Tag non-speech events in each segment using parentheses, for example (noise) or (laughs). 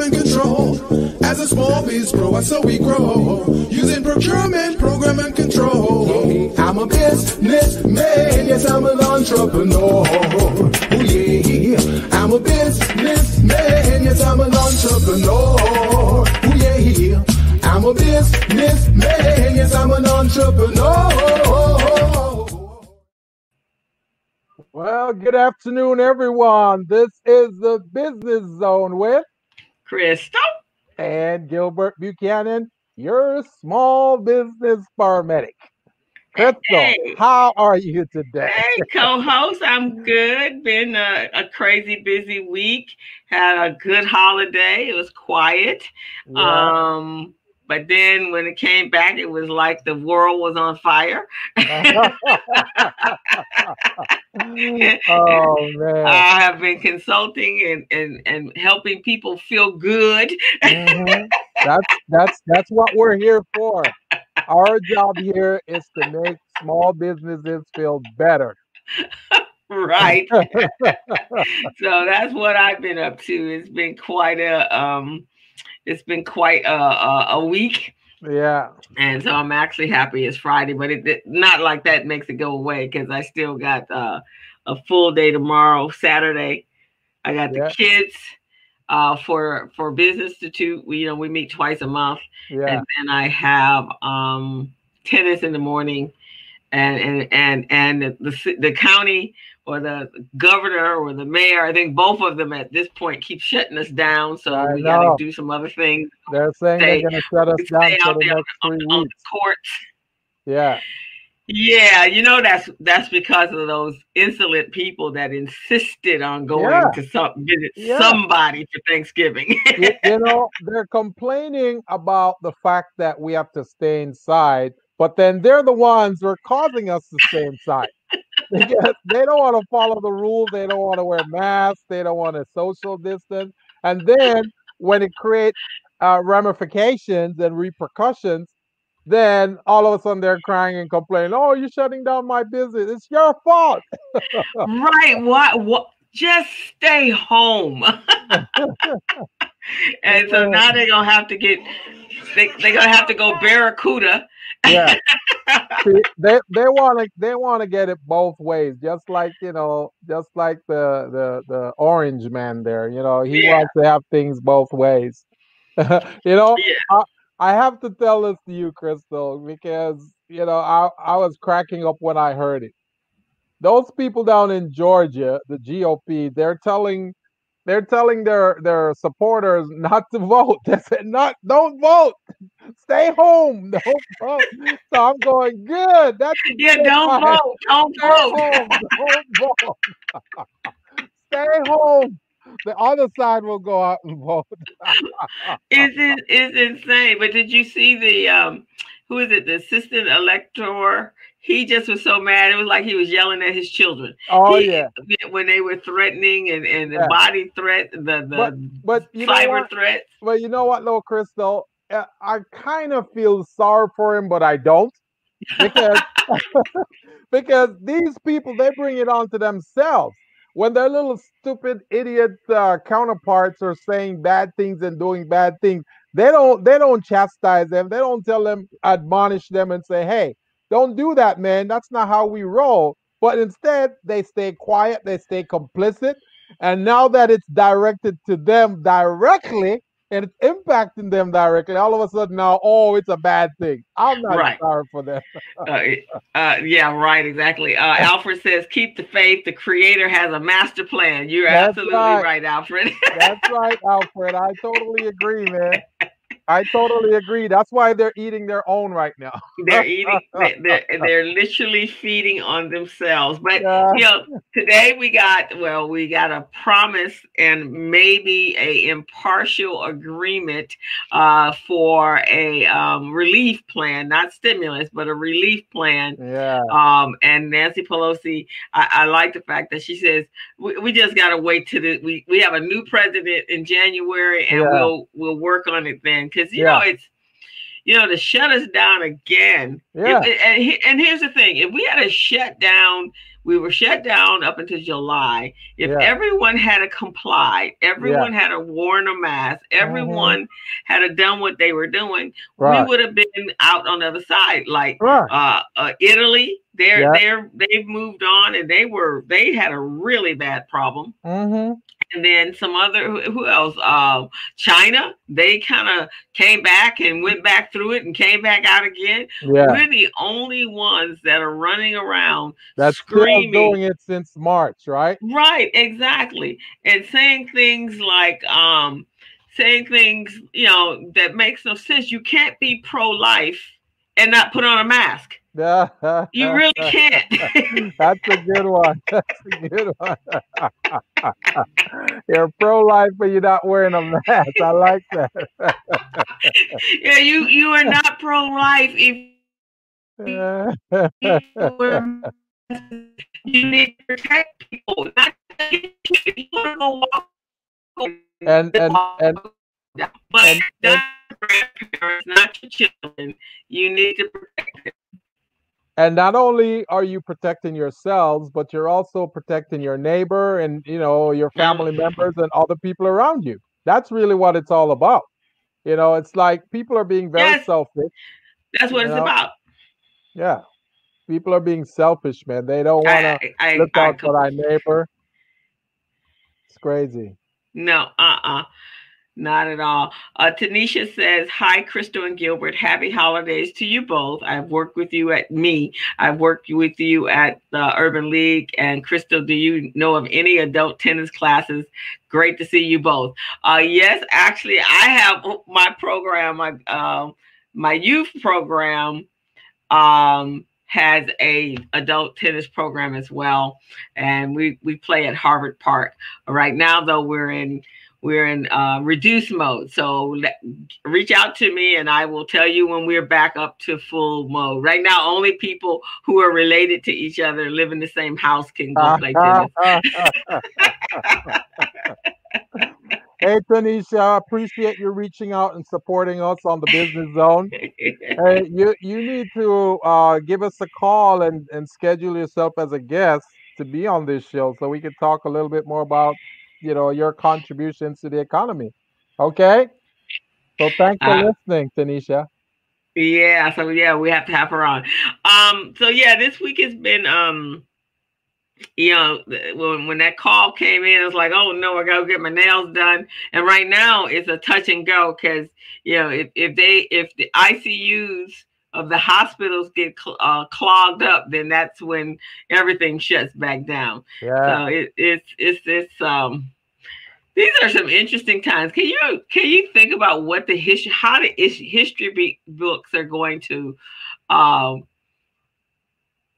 and control. As a small biz and so we grow. Using procurement, program and control. I'm a businessman, yes, I'm an entrepreneur. Oh yeah, I'm a businessman, yes, I'm an entrepreneur. Oh yeah, here? I'm a businessman, yes, I'm an entrepreneur. Well, good afternoon, everyone. This is the Business Zone with Crystal and Gilbert Buchanan, your small business paramedic. Crystal, Hey. how are you today? Hey, (laughs) co-host, I'm good. Been a, a crazy busy week. Had a good holiday. It was quiet. Yeah. Um, but then when it came back, it was like the world was on fire. (laughs) oh man. I have been consulting and, and, and helping people feel good. Mhm. That's that's that's what we're here for. Our job here is to make small businesses feel better. right. (laughs) so that's what I've been up to. It's been quite a um it's been quite a, a, a week. yeah. and so I'm actually happy it's Friday, but it, it not like that makes it go away because I still got uh, a full day tomorrow, Saturday. I got Yeah. the kids uh, for for Business Institute. We you know we meet twice a month, Yeah. and then I have um, tennis in the morning, and and and and the, the the county or the governor or the mayor. I think both of them at this point keep shutting us down, so I we got to do some other things. They're saying stay- they're gonna shut us (laughs) down stay for out the there next on, three on weeks. the courts. Yeah. Yeah, you know that's that's because of those insolent people that insisted on going Yeah. to some visit Yeah. somebody for Thanksgiving. you, you (laughs) know, they're complaining about the fact that we have to stay inside, but then they're the ones who are causing us to stay inside. (laughs) Because they don't want to follow the rules, they don't want to wear masks, they don't want to social distance. And then when it creates uh, ramifications and repercussions, then all of a sudden they're crying and complaining, oh, you're shutting down my business. It's your fault. right? What? What? Just stay home. (laughs) (laughs) and so now they're gonna have to get. They they're gonna have to go barracuda. Yeah. (laughs) See, they they want to they want to get it both ways, just like you know, just like the the the orange man there. You know, he Yeah. wants to have things both ways. (laughs) you know, Yeah. I, I have to tell this to you, Crystal, because you know I I was cracking up when I heard it. Those people down in Georgia, the GOP, they're telling they're telling their their supporters not to vote. (laughs) They said not don't vote. Stay home. (laughs) Don't vote. So I'm going good. That's Yeah, good don't advice. vote. Don't Stay vote. home. Don't vote. (laughs) Stay home. The other side will go out and vote. It's in- it's insane. But did you see the um who is it? The assistant elector. He just was so mad. It was like he was yelling at his children. Oh He- yeah. When they were threatening and, and the body threat, the the But you know cyber what? threats. But you know what, though, Crystal? I kind of feel sorry for him, but I don't because (laughs) because these people they bring it on to themselves when their little stupid idiot uh, counterparts are saying bad things and doing bad things. They don't they don't chastise them. They don't tell them admonish them and say, "Hey, don't do that, man. That's not how we roll." But instead, they stay quiet. They stay complicit. And now that it's directed to them directly, and it's impacting them directly. All of a sudden now, oh, it's a bad thing. I'm not Right. sorry for that. (laughs) Uh, uh, yeah, right, exactly. Uh, (laughs) Alfred says, "Keep the faith. The Creator has a master plan." You're That's absolutely right. right, Alfred. (laughs) That's right, Alfred. I totally agree, man. I totally agree. That's why they're eating their own right now. they're eating. they- They're, (laughs) they're literally feeding on themselves. But Yeah. you know, today we got well, we got a promise and maybe a impartial agreement uh, for a um, relief plan, not stimulus, but a relief plan Yeah. Um, and Nancy Pelosi, I, I like the fact that she says we, we just gotta wait till the we, we have a new president in January and Yeah. we'll we'll work on it then because you know it's you know to shut us down again. if- Yeah. and, he- and here's the thing: if we had a shut down we were shut down up until July. If yeah. everyone had a comply, everyone yeah. had a worn a mask, mm-hmm. everyone mm-hmm. had a done what they were doing, right. we would have been out on the other side. Like right. uh, uh, Italy, they're yeah. they're they've moved on and they were they had a really bad problem. Mm-hmm and then some other who else? Uh china they kind of came back and went back through it and came back out again. Yeah. we're the only ones that are running around that's screaming doing it since march right? Right exactly. And saying things like um saying things you know that makes no sense. You can't be pro-life and not put on a mask you really can't. (laughs) That's a good one. (laughs) That's a good one. (laughs) you're pro life, but you're not wearing a mask. I like that. yeah, you you are not pro life if you, you need to protect people. Not you want to go walk. And and and but and, not grandparents, not your children. You need to protect them. And not only are you protecting yourselves, but you're also protecting your neighbor and you know your family members and other people around you. That's really what it's all about. You know, it's like people are being very yes. selfish. That's what it's know? about. Yeah. People are being selfish, man. They don't want to look I, out for their neighbor. It's crazy. No, uh-uh. Not at all. Uh, Tanisha says, Hi, Crystal and Gilbert. Happy holidays to you both. I've worked with you at me. I've worked with you at the Urban League. And Crystal, do you know of any adult tennis classes? Great to see you both. Uh, yes, actually, I have my program, my, uh, my youth program um, has a adult tennis program as well. And we, we play at Harvard Park. Right now, though, we're in we're in uh, reduce mode. So reach out to me and I will tell you when we're back up to full mode. Right now, only people who are related to each other, live in the same house, can go play tennis. (laughs) hey, Tanisha, appreciate you reaching out and supporting us on the business zone. (laughs) hey, you you need to uh, give us a call and, and schedule yourself as a guest to be on this show so we can talk a little bit more about you know your contributions to the economy. Okay. So thanks for uh, listening, Tanisha. Yeah, so yeah, we have to have her on. Um, so yeah, this week has been um you know, when when that call came in, it's like, oh no, I gotta get my nails done. And right now it's a touch and go because you know if, if they if the ICUs of the hospitals get cl- uh, clogged up, then that's when everything shuts back down. Yeah. So it, it's it's it's um these are some interesting times. Can you can you think about what the history how the history be, books are going to um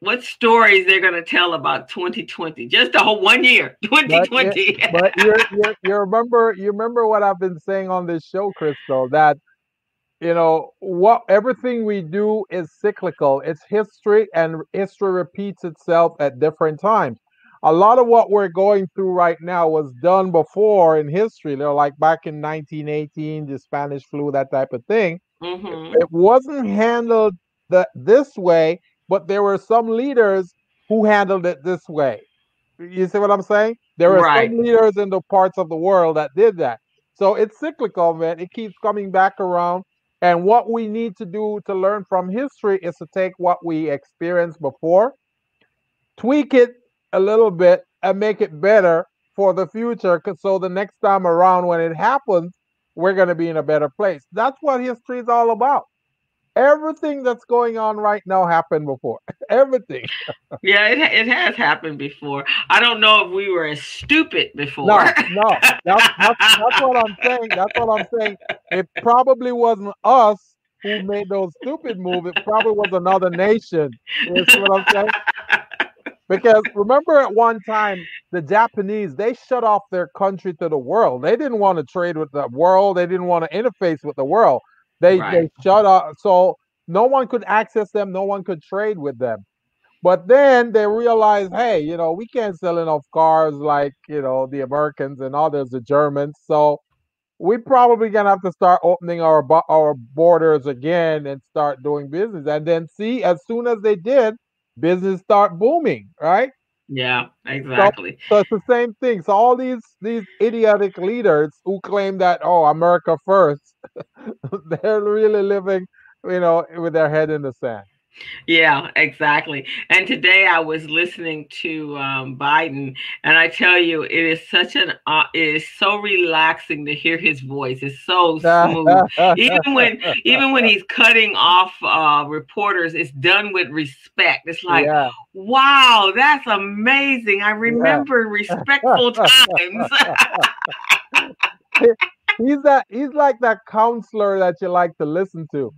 what stories they're going to tell about 2020 just the whole one year 2020 (laughs) but, but you you remember you remember what i've been saying on this show crystal that you know what everything we do is cyclical. It's history and history repeats itself at different times. A lot of what we're going through right now was done before in history. You know like back in 1918 the spanish flu that type of thing. Mm-hmm. it wasn't handled the, this way but there were some leaders who handled it this way. You see what i'm saying? There were right. some leaders in the parts of the world that did that. So it's cyclical man. It keeps coming back around and what we need to do to learn from history is to take what we experienced before, tweak it a little bit, and make it better for the future. So the next time around, when it happens, we're going to be in a better place. That's what history is all about. Everything that's going on right now happened before. Everything. yeah, it, it has happened before. I don't know if we were as stupid before. No, no, (laughs) that's, that's, that's what I'm saying. That's what I'm saying. It probably wasn't us who made those stupid moves. It probably was another nation. You see what I'm saying? Because remember at one time, the Japanese, they shut off their country to the world. They didn't want to trade with the world. They didn't want to interface with the world. They right. they shut off. so no one could access them, no one could trade with them. But then they realized, hey, you know, we can't sell enough cars like you know the Americans and others, the Germans. So we probably gonna have to start opening our our borders again and start doing business. And then see, as soon as they did, business start booming, right? Yeah, exactly. So, so, it's the same thing. So all these these idiotic leaders who claim that oh America first, (laughs) they're really living, you know, with their head in the sand. Yeah, exactly. And today I was listening to um, Biden, and I tell you, it is such an uh, it is so relaxing to hear his voice. It's so smooth. even when even when he's (laughs) cutting off uh, reporters, it's done with respect. It's like, yeah. wow, that's amazing. I remember yeah. respectful (laughs) times. he's that he's like that counselor that you like to listen to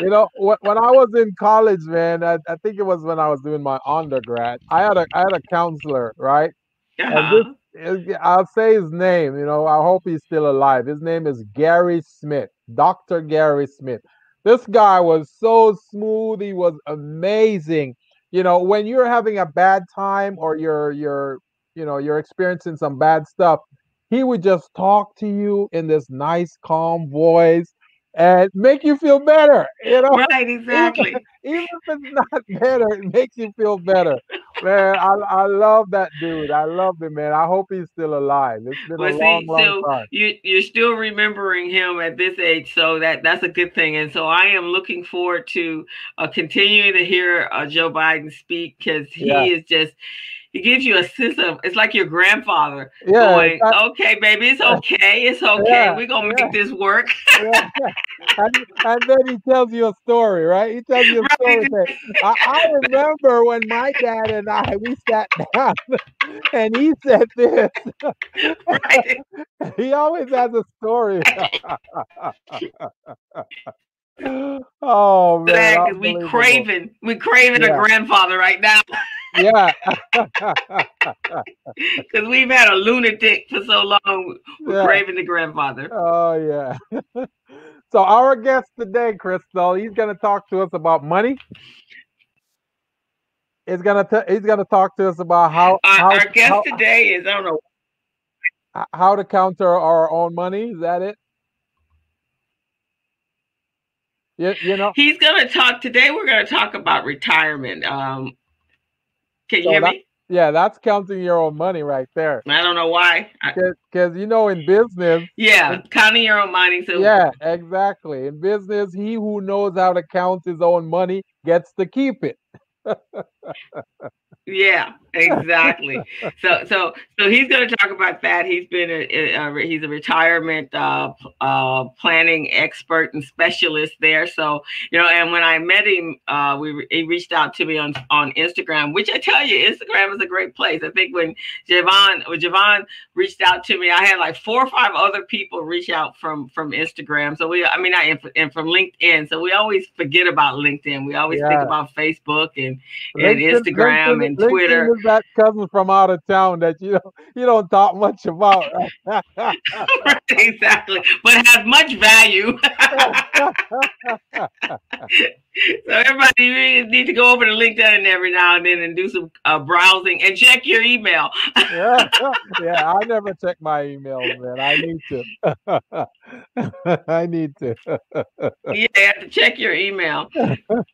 you know, when I was in college, man, I, I, think it was when I was doing my undergrad. I had a I had a counselor, right? Yeah. This, uh-huh. I'll say his name. You know, I hope he's still alive. His name is Gary Smith, Doctor Gary Smith. This guy was so smooth. He was amazing. You know, when you're having a bad time or you're you're you know you're experiencing some bad stuff, he would just talk to you in this nice, calm voice and make you feel better. You know, right? (laughs) Exactly. Even, even if it's not (laughs) better, it makes you feel better. Man, I, I love that dude. I love him, man. I hope he's still alive. It's been well, a long, long so time. You you're still remembering him at this age, so that that's a good thing. And so I am looking forward to uh, continuing to hear uh, Joe Biden speak because he yeah. is just he gives you a sense of it's like your grandfather yeah, going, "Okay, baby, it's okay, it's okay. Yeah, We're gonna yeah. make this work." (laughs) yeah, and, and, then he tells you a story, right? He tells you a story. Right. I, I, remember when my dad and I we sat (laughs) down, and he said this. Right. (laughs) he always has a story. oh man, we craving, we craving a grandfather right now yeah. (laughs) Because we've had a lunatic for so long. We're yeah. craving the grandfather. Oh, yeah. (laughs) so, our guest today, Crystal, he's going to talk to us about money. He's gonna t- he's gonna talk to us about how, uh, how our guest how, today is I don't know how to counter our own money. Is that it? You, you know he's going to talk today we're going to talk about retirement um can you so hear that, me? Yeah, that's counting your own money right there. I don't know why. Because you know, in business. Yeah, counting your own money. So yeah, exactly. In business, he who knows how to count his own money gets to keep it. (laughs) Yeah, exactly. so, so, so he's going to talk about that. He's been a, a, he's a retirement uh, uh, planning expert and specialist there. So, you know, and when I met him, uh, we he reached out to me on on Instagram, which I tell you, Instagram is a great place. I think when Jevon when Jevon reached out to me, I had like four or five other people reach out from from Instagram. So we, I mean, I and from LinkedIn. So we always forget about LinkedIn. We always yeah. think about Facebook and and LinkedIn, Instagram LinkedIn, and Twitter. Is that cousin from out of town that you don't you don't talk much about. (laughs) exactly, but has much value. (laughs) (laughs) so everybody you need to go over to LinkedIn every now and then and do some uh, browsing and check your email. yeah, (laughs) yeah, I never check my email, man. I need to. (laughs) I need to. (laughs) yeah, you have to check your email.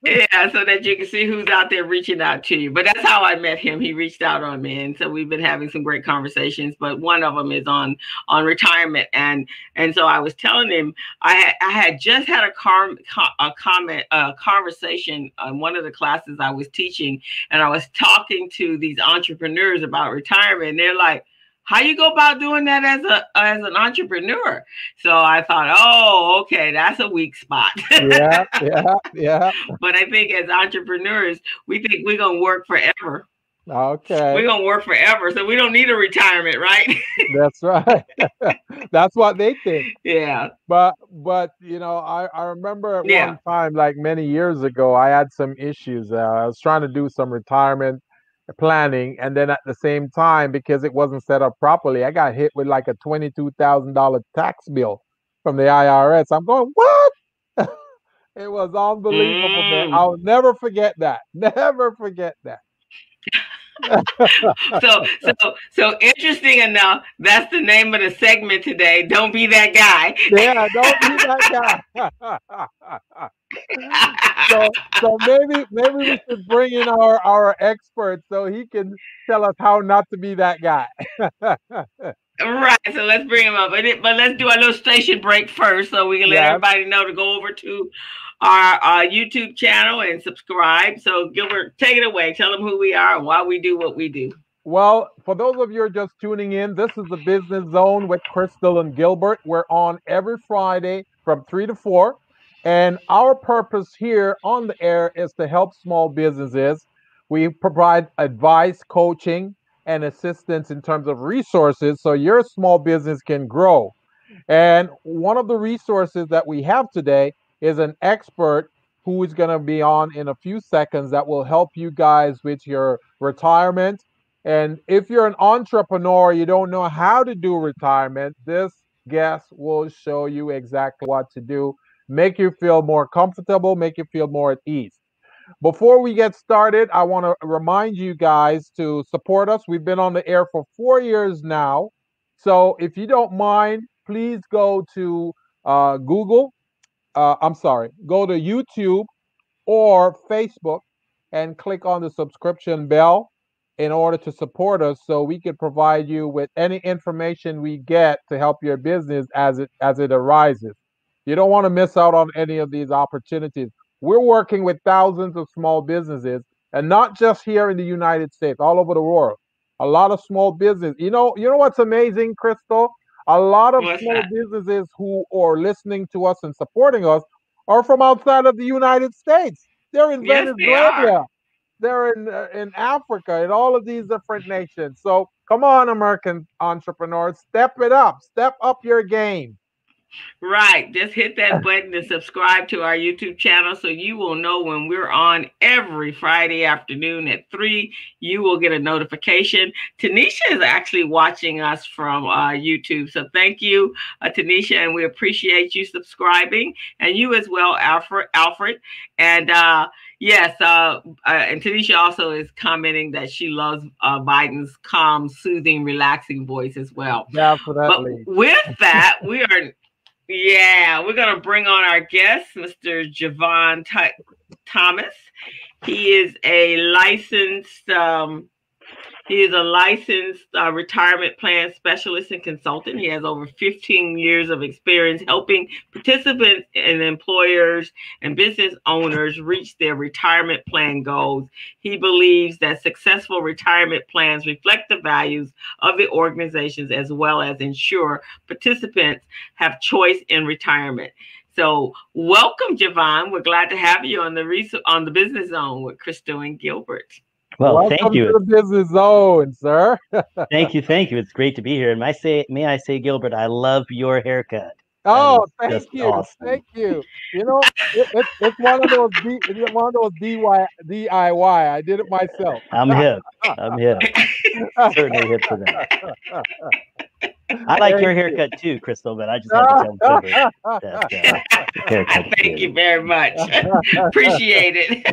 yeah, so that you can see who's out there reaching out to you. But that's how I met him. He reached out on me, and so we've been having some great conversations. But one of them is on on retirement, and and so I was telling him I had I had just had a car a comment a conversation on one of the classes I was teaching, and I was (laughs) talking to these entrepreneurs about retirement. And they're like, how you go about doing that as a as an entrepreneur? So i thought oh okay that's a weak spot. (laughs) Yeah yeah yeah. But i think as entrepreneurs we think we're going to work forever Okay. We're gonna work forever, so we don't need a retirement, right? (laughs) That's right. (laughs) That's what they think. Yeah. But but you know, I, I remember at yeah. one time, like many years ago, I had some issues. Uh, I was trying to do some retirement planning, and then at the same time, because it wasn't set up properly, I got hit with like a twenty-two thousand dollar tax bill from the IRS. I'm going, what? (laughs) it was unbelievable, mm. I'll never forget that. Never forget that (laughs) so so so interesting enough that's the name of the segment today. Don't be that guy. Yeah don't be that guy. (laughs) So, so maybe maybe we should bring in our our expert so he can tell us how not to be that guy. Right, so let's bring him up, but, but let's do a little station break first, so we can let everybody know to go over to our, YouTube channel and subscribe. So Gilbert, take it away. Tell them who we are and why we do what we do. Well, for those of you who are just tuning in, this is the Business Zone with Crystal and Gilbert. We're on every Friday from 3 to 4. And our purpose here on the air is to help small businesses. We provide advice, coaching, and assistance in terms of resources so your small business can grow. And one of the resources that we have today is an expert who is going to be on in a few seconds that will help you guys with your retirement. And if you're an entrepreneur, you don't know how to do retirement, this guest will show you exactly what to do, make you feel more comfortable, make you feel more at ease. Before we get started, I want to remind you guys to support us. We've been on the air for four years now. So if you don't mind, please go to uh, Google. Uh, I'm sorry, go to YouTube or Facebook and click on the subscription bell in order to support us so we can provide you with any information we get to help your business as it as it arises. You don't want to miss out on any of these opportunities. We're working with thousands of small businesses, and not just here in the United States, all over the world. A lot of small business. You know, you know what's amazing, Crystal? A lot of small businesses who are listening to us and supporting us are from outside of the United States. They're in yes, Venezuela. They are in uh, in Africa, in all of these different nations. So come on, American entrepreneurs, step it up, step up your game. Right. Just hit that button and subscribe to our YouTube channel so you will know when we're on every Friday afternoon at 3. You will get a notification. Tanisha is actually watching us from uh, YouTube. So thank you, uh, Tanisha, and we appreciate you subscribing and you as well, Alfred. Alfred. And uh, yes, uh, uh, and Tanisha also is commenting that she loves uh, Biden's calm, soothing, relaxing voice as well. Definitely. But with that, we are yeah, we're going to bring on our guest, Mr. Jevon Thomas. He is a licensed um, he is a licensed uh, retirement plan specialist and consultant. He has over 15 years of experience helping participants and employers and business owners reach their retirement plan goals. He believes that successful retirement plans reflect the values of the organizations as well as ensure participants have choice in retirement. So, welcome, Jevon. We're glad to have you on the on the Business Zone with Crystal and Gilbert. Well, Welcome thank you. To the business zone, sir. (laughs) thank you, thank you. It's great to be here. And may I say, may I say, Gilbert, I love your haircut. Oh, thank you, awesome. thank you. You know, it, it, it's one of those D, it's one of those DIY. DIY. I did it myself. I'm (laughs) hip. I'm hip. Certainly hip for that. I like your haircut too, Crystal, but I just had to tell Gilbert that uh. (laughs) Thank you very much. Appreciate it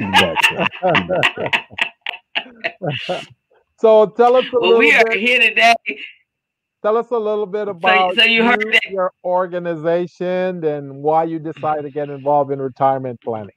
so tell us a well, little we are bit, here today. Tell us a little bit about so, so you heard you, your organization and why you decided to get involved in retirement planning.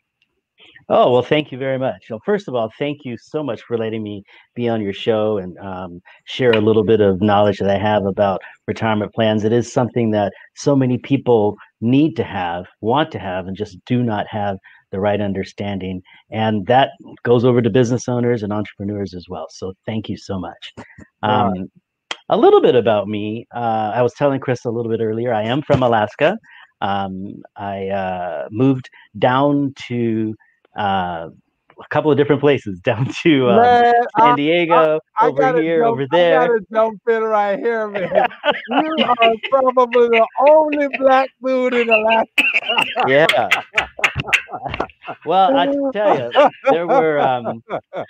Oh well, thank you very much. Well, first of all, thank you so much for letting me be on your show and um, share a little bit of knowledge that I have about retirement plans. It is something that so many people need to have, want to have, and just do not have the right understanding. And that goes over to business owners and entrepreneurs as well. So thank you so much. Um, a little bit about me. Uh, I was telling Chris a little bit earlier. I am from Alaska. Um, I uh, moved down to uh, a couple of different places (laughs) down to um, man, San Diego, I, I, over here, jump, over there. I gotta jump in right here, man. (laughs) you are probably the only black dude in Alaska. (laughs) yeah. well, I tell you, there were. Um,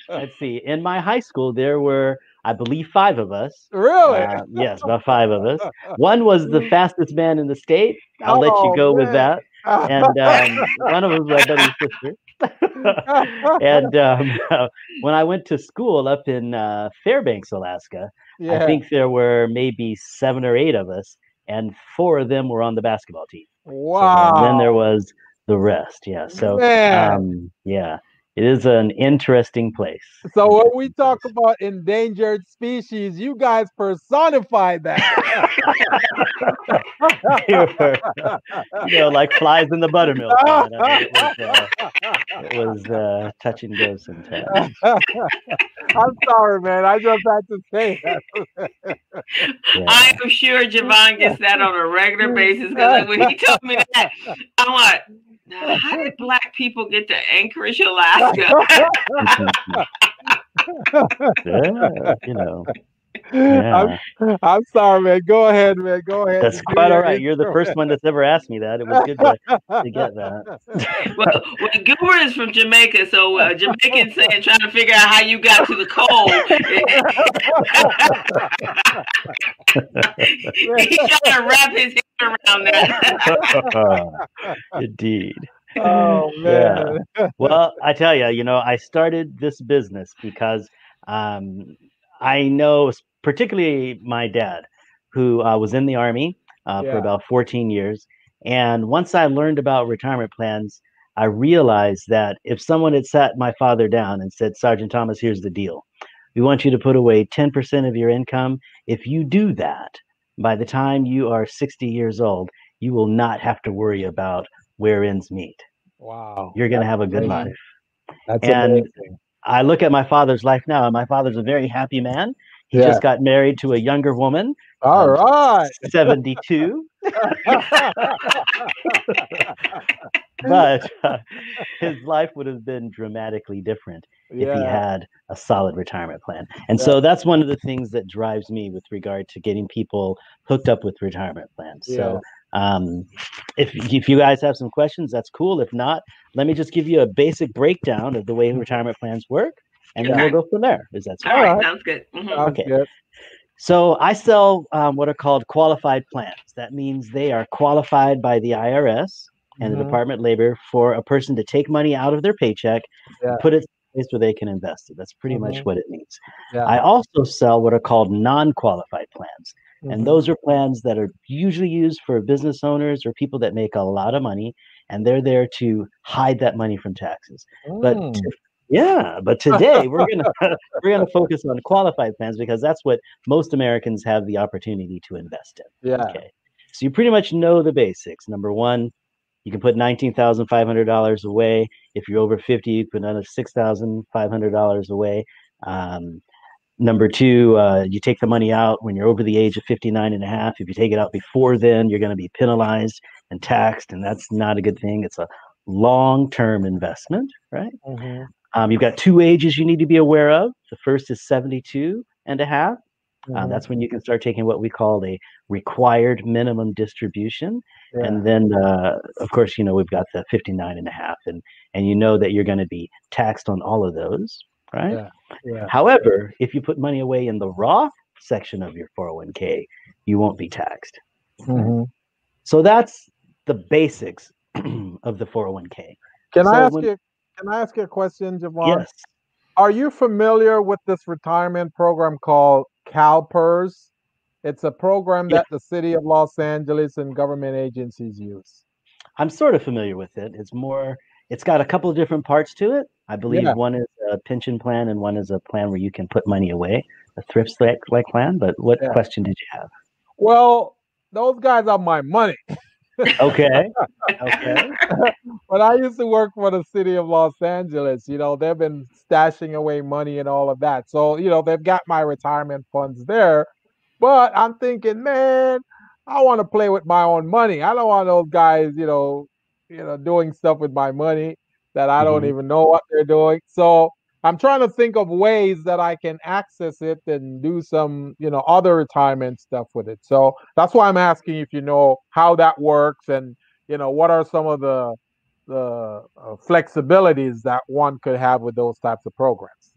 let's see. In my high school, there were. I believe five of us. Really? Uh, yes, about five of us. One was the fastest man in the state. I'll oh, let you oh, go man. with that. And um, one of them was my buddy's sister. (laughs) and um, (laughs) when I went to school up in uh, Fairbanks, Alaska, yeah. I think there were maybe seven or eight of us, and four of them were on the basketball team. Wow! So then there was the rest. Yeah. So, um, yeah, it is an interesting place. So when we talk about endangered species, you guys personified that. (laughs) you know, like flies in the buttermilk. man. I mean, it was, uh, it was uh, touch and go sometimes. (laughs) I'm sorry, man. I just had to say that. Yeah. I am sure Jevon gets that on a regular basis because when he told me that, I'm like, now, how did black people get to Anchorage, Alaska? (laughs) yeah, you know, yeah. I'm, I'm sorry, man. Go ahead, man. Go ahead. That's quite all your right. You're the first one that's ever asked me that. It was good to, to get that. (laughs) well, well, Goober is from Jamaica, so uh, Jamaican saying trying to figure out how you got to the cold. (laughs) He's trying to wrap his head around that. (laughs) Indeed. Oh man. Well, I tell you, you know, I started this business because um, I know, particularly my dad, who uh, was in the army uh, for about 14 years. And once I learned about retirement plans, I realized that if someone had sat my father down and said, Sergeant Thomas, here's the deal. We want you to put away 10% of your income. If you do that, by the time you are 60 years old, you will not have to worry about where ends meet. Wow. You're going to have a good amazing. life. That's and- amazing. I look at my father's life now, and my father's a very happy man. He Yeah. just got married to a younger woman, All um, right. (laughs) 72, (laughs) but uh, his life would have been dramatically different if he had a solid retirement plan. And so that's one of the things that drives me with regard to getting people hooked up with retirement plans. So um, if if you guys have some questions, that's cool. If not, let me just give you a basic breakdown of the way retirement plans work, and then we'll go from there. Is that All right, Alright. sounds good. Mhm. Sounds Okay. good. So I sell um, what are called qualified plans. That means they are qualified by the IRS and the Mhm. Department of Labor for a person to take money out of their paycheck, Yeah. put it place where they can invest it. That's pretty much Mhm. what it means. Yeah. I also sell what are called non-qualified plans. Mhm. And those are plans that are usually used for business owners or people that make a lot of money, and they're there to hide that money from taxes. But Mm. to- yeah, but today we're (laughs) gonna (laughs) we're gonna focus on qualified plans because that's what most Americans have the opportunity to invest in. yeah. Okay, so you pretty much know the basics. Number one, you can put nineteen thousand five hundred dollars away. If you're over fifty, you can put another six thousand five hundred dollars away. Um, Number two, uh, you take the money out when you're over the age of 59 and a half. If you take it out before then, you're going to be penalized and taxed, and that's not a good thing. It's a long term investment, right? Mhm. Um, you've got two ages you need to be aware of. The first is 72 and a half. Uh, Mhm. that's when you can start taking what we call a required minimum distribution. Yeah. And then, uh, of course, you know, we've got the 59 and a half, and, and you know that you're going to be taxed on all of those, right? Yeah. yeah. However, if you put money away in the Roth section of your 401k, you won't be taxed. Mhm. So that's the basics (clears throat) of the 401k. Can I ask when- you? Can I ask you a question, Jevon? Yes. Are you familiar with this retirement program called CalPERS? It's a program Yeah. that the city of Los Angeles and government agencies use. I'm sort of familiar with it. It's more, it's got a couple of different parts to it. I believe Yeah. one is a pension plan and one is a plan where you can put money away, a thrift like, like plan. But what Yeah. question did you have? Well, those guys are my money. (laughs) Okay. okay. (laughs) But I used to work for the city of Los Angeles. You know, they've been stashing away money and all of that. So, you know, they've got my retirement funds there. But I'm thinking, man, I want to play with my own money. I don't want those guys, you know, you know, doing stuff with my money that I don't Mhm. even know what they're doing. So I'm trying to think of ways that I can access it and do some, you know, other retirement stuff with it. So that's why I'm asking if you know how that works and you know what are some of the the uh, flexibilities that one could have with those types of programs.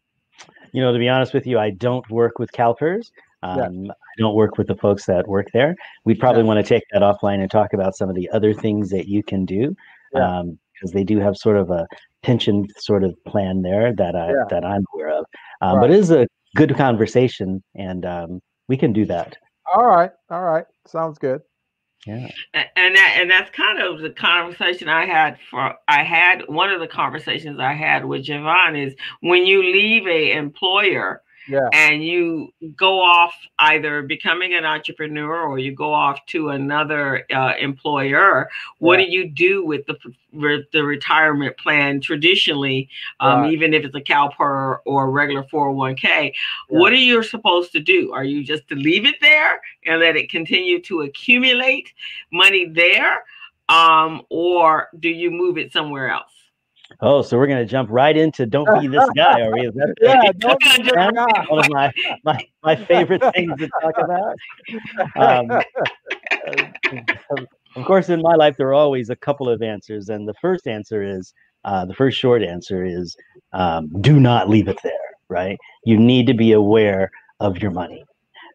You know, to be honest with you, I don't work with CalPERS. Um, Yeah. I don't work with the folks that work there. We'd probably Yeah. want to take that offline and talk about some of the other things that you can do. Yeah. Um, because they do have sort of a pension sort of plan there that I Yeah. that I'm aware of. Um, Right. But it is a good conversation, and um, we can do that. All right, all right, sounds good. Yeah. And that and that's kind of the conversation I had for I had one of the conversations I had with Jevon is when you leave a employer Yeah. and you go off either becoming an entrepreneur or you go off to another uh, employer what Yeah. do you do with the with the retirement plan traditionally um, Right. even if it's a CalPER or a regular 401k what are you supposed to do are you just to leave it there and let it continue to accumulate money there um, or do you move it somewhere else Oh, so we're gonna jump right into "Don't Be This Guy," are we? Is that (laughs) Yeah, don't be this guy. one of my, my my favorite things to talk about. Um, of course, in my life, there are always a couple of answers, and the first answer is uh, the first short answer is um, do not leave it there. Right? You need to be aware of your money.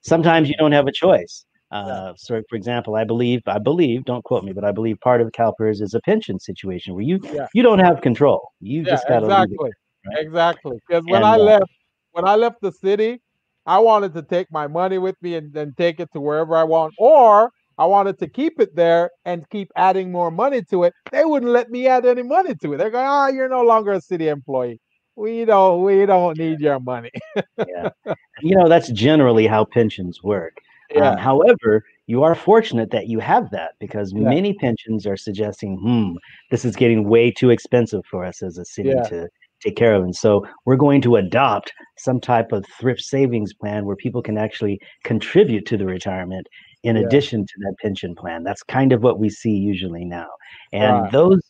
Sometimes you don't have a choice. Uh, so, for example, I believe, I believe, don't quote me, but I believe part of CalPERS is a pension situation where you Yeah. you don't have control. You Yeah, just got to leave it. exactly. right? Exactly. Because when And, I uh, left, when I left the city, I wanted to take my money with me and then take it to wherever I want, or I wanted to keep it there and keep adding more money to it. They wouldn't let me add any money to it. They're going, "Ah, you're no longer a city employee. We don't, we don't need your money." yeah. You know, that's generally how pensions work. Um, however, you are fortunate that you have that because Yeah. many pensions are suggesting, hmm, this is getting way too expensive for us as a city Yeah. to take care of. And so we're going to adopt some type of thrift savings plan where people can actually contribute to the retirement in Yeah. addition to that pension plan. That's kind of what we see usually now. And Right. those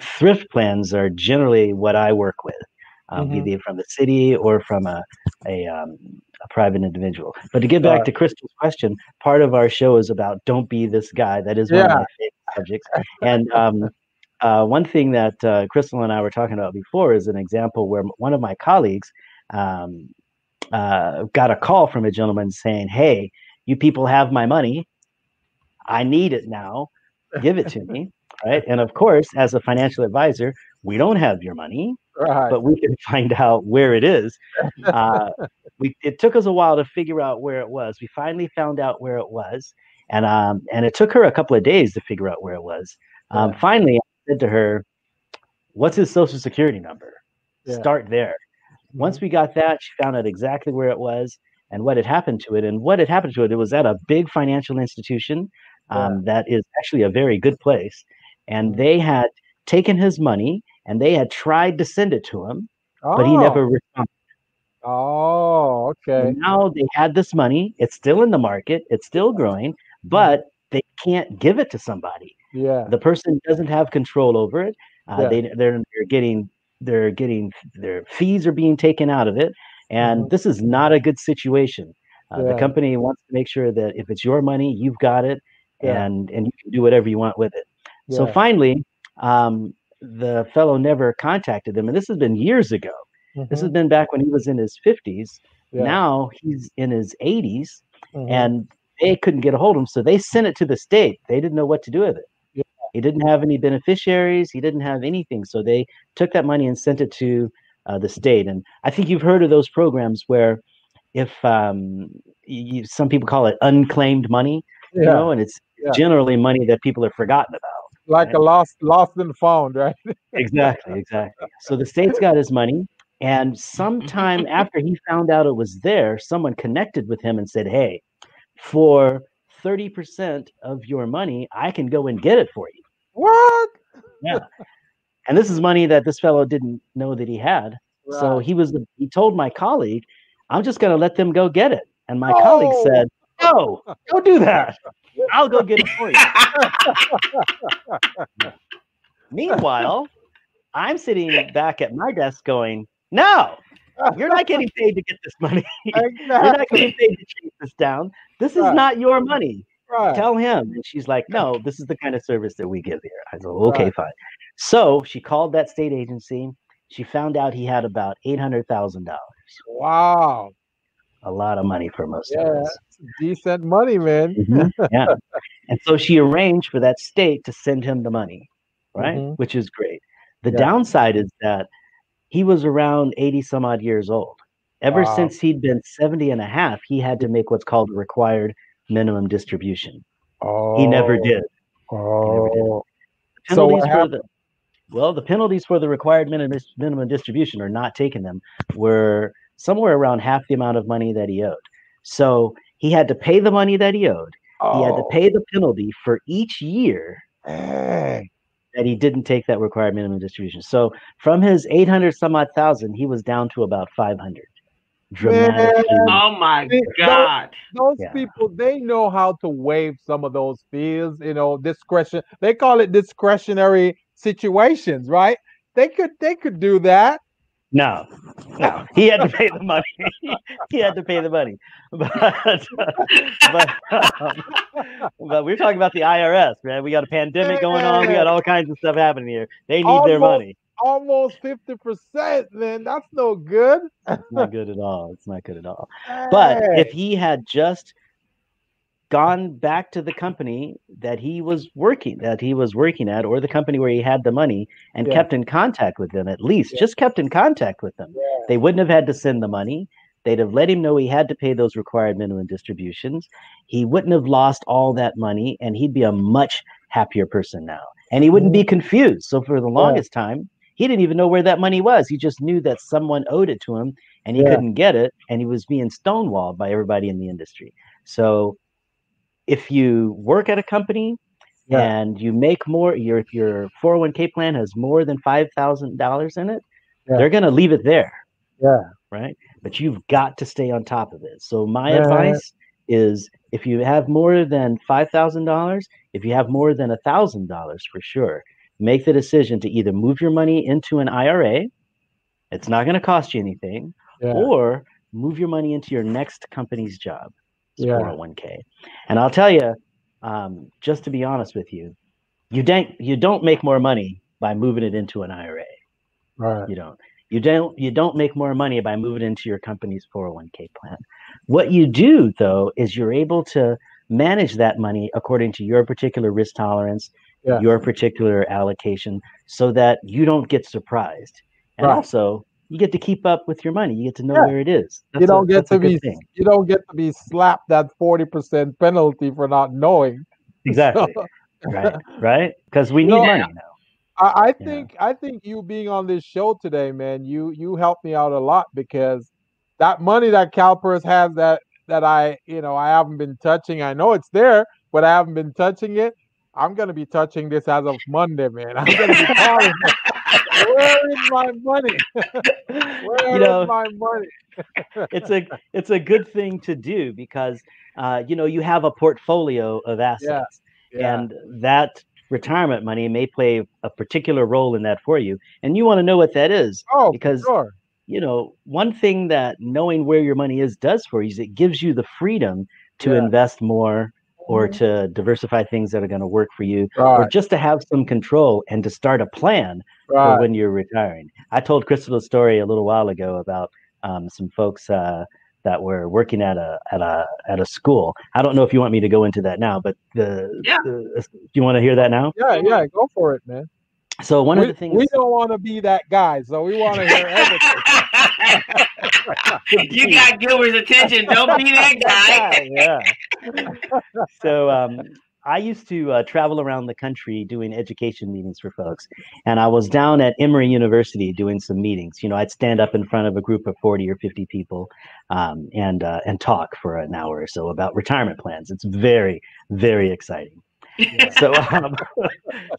thrift plans are generally what I work with. Um, Mhm. Be they from the city or from a a, um, a private individual. But to get back Right. to Crystal's question, part of our show is about don't be this guy. That is one of my favorite subjects. And um, uh, one thing that uh, Crystal and I were talking about before is an example where one of my colleagues um, uh, got a call from a gentleman saying, "Hey, you people have my money. I need it now. Give it to me." (laughs) Right. And of course, as a financial advisor, we don't have your money Right. but we can (laughs) find out where it is. Uh, (laughs) we it took us a while to figure out where it was. We finally found out where it was, and um, and it took her a couple of days to figure out where it was. Um, Yeah. Finally, I said to her, "What's his social security number?" Yeah. Start there. Once we got that, she found out exactly where it was and what had happened to it. And what had happened to it, it was at a big financial institution um, that is actually a very good place. And Mhm. they had taken his money and they had tried to send it to him, oh, but he never responded. Oh, okay. And now they had this money. It's still in the market. It's still growing, but they can't give it to somebody. Yeah. The person doesn't have control over it. Uh, Yeah. They they're they're getting they're getting their fees are being taken out of it, and Mhm. this is not a good situation. Uh, Yeah. The company wants to make sure that if it's your money, you've got it, Yeah. and and you can do whatever you want with it. So finally, um, the fellow never contacted them, and this has been years ago. This has Mhm. been back when he was in his 50s. Yeah. Now he's in his 80s, Mhm. and they couldn't get a hold of him, so they sent it to the state. They didn't know what to do with it. Yeah. He didn't have any beneficiaries. He didn't have anything, so they took that money and sent it to uh, the state. And I think you've heard of those programs where, if um, you, some people call it unclaimed money, you know, and it's Yeah. generally money that people have forgotten about. Like a lost, lost and found, right? (laughs) Exactly, exactly. So the state's (laughs) got his money, and sometime (laughs) after he found out it was there, someone connected with him and said, "Hey, for thirty percent of your money, I can go and get it for you." What? Yeah. And this is money that this fellow didn't know that he had. So he was he told my colleague, "I'm just going to let them go get it." And my colleague Oh. said, "No, don't do that. I'll go get it for you." (laughs) Meanwhile, I'm sitting back at my desk going, "No, you're not getting paid to get this money. (laughs) you're not getting paid to chase this down. This is Right. not your money. Right. Tell him." And she's like, "No, this is the kind of service that we give here." I said, "Okay, Right. fine." So she called that state agency. She found out he had about eight hundred thousand dollars. Wow. A lot of money for most Yeah. of us. Decent money, man. Mhm, Yeah. And so she arranged for that state to send him the money, right? Mhm. Which is great. The Yeah. downside is that he was around 80 some odd years old. Ever Wow. since he'd been 70 and a half, he had to make what's called a required minimum distribution. Oh, He never did. Oh, So Penalties what for the well, the penalties for the required minimum minimum distribution or not taking them were somewhere around half the amount of money that he owed. So he had to pay the money that he owed. He had to oh, pay the penalty for each year dang. that he didn't take that required minimum distribution. So from his 800 some odd thousand, he was down to about 500. Dramatically. Oh my See, those- God. Those Yeah. people, they know how to waive some of those fees. You know, discretion. They call it discretionary situations, right? They could, they could do that. No, no, he had to pay the money. (laughs) he had to pay the money. (laughs) But, but, um, but we're talking about the IRS, man. We got a pandemic going on. We got all kinds of stuff happening here. They need their money. Almost fifty percent, man. That's no good. It's not good at all. It's not good at all. (laughs) But if he had just gone back to the company that he was working that he was working at or the company where he had the money and Yeah. kept in contact with them at least Yeah. just kept in contact with them. Yeah. they wouldn't have had to send the money. They'd have let him know he had to pay those required minimum distributions. He wouldn't have lost all that money and he'd be a much happier person now. And he wouldn't be mm-hmm. confused. So for the longest time he didn't even know where that money was. He just knew that someone owed it to him and he couldn't get it and he was being stonewalled by everybody in the industry. So if you work at a company Yeah. and you make more your your 401k plan has more than $5000 in it Yeah. they're going to leave it there Yeah. right but you've got to stay on top of it so my Yeah. advice is if you have more than $5000 if you have more than $1000 for sure make the decision to either move your money into an ira it's not going to cost you anything Yeah. or move your money into your next company's job Yeah. 401k and i'll tell you um, just to be honest with you you don't you don't make more money by moving it into an ira Right. you don't you don't you don't make more money by moving into your company's 401k plan what you do though is you're able to manage that money according to your particular risk tolerance Yeah. your particular allocation so that you don't get surprised and Right. also you get to keep up with your money you get to know Yeah. where it is you That's a- don't get to be thing. you don't get to be slapped that 40% penalty for not knowing (laughs) exactly right right because we need No, money now I, I Yeah. think I think you being on this show today, man, you you helped me out a lot because that money that CalPERS has that that I you know I haven't been touching. I know it's there, but I haven't been touching it. I'm gonna be touching this as of Monday, man. (laughs) I'm gonna be (laughs) calling. Where is my money? (laughs) Where you is my money? (laughs) it's a it's a good thing to do because uh, you know you have a portfolio of assets Yeah. and that retirement money may play a particular role in that for you and you want to know what that is oh, because sure. you know one thing that knowing where your money is does for you is it gives you the freedom to Yeah. invest more or Mhm. to diversify things that are going to work for you or just to have some control and to start a plan for when you're retiring. I told Crystal a story a little while ago about um, some folks uh, that were working at a at a at a school. I don't know if you want me to go into that now, but the, Yeah. the do you want to hear that now? Yeah, yeah, go for it, man. So one we, of the things we don't want to be that guy, so we want to hear everything. (laughs) you got Gilbert's attention. Don't be that (laughs) guy. yeah. (laughs) so um, I used to uh, travel around the country doing education meetings for folks, and I was down at Emory University doing some meetings. You know, I'd stand up in front of a group of forty or fifty people, um, and uh, and talk for an hour or so about retirement plans. It's very very exciting. so um,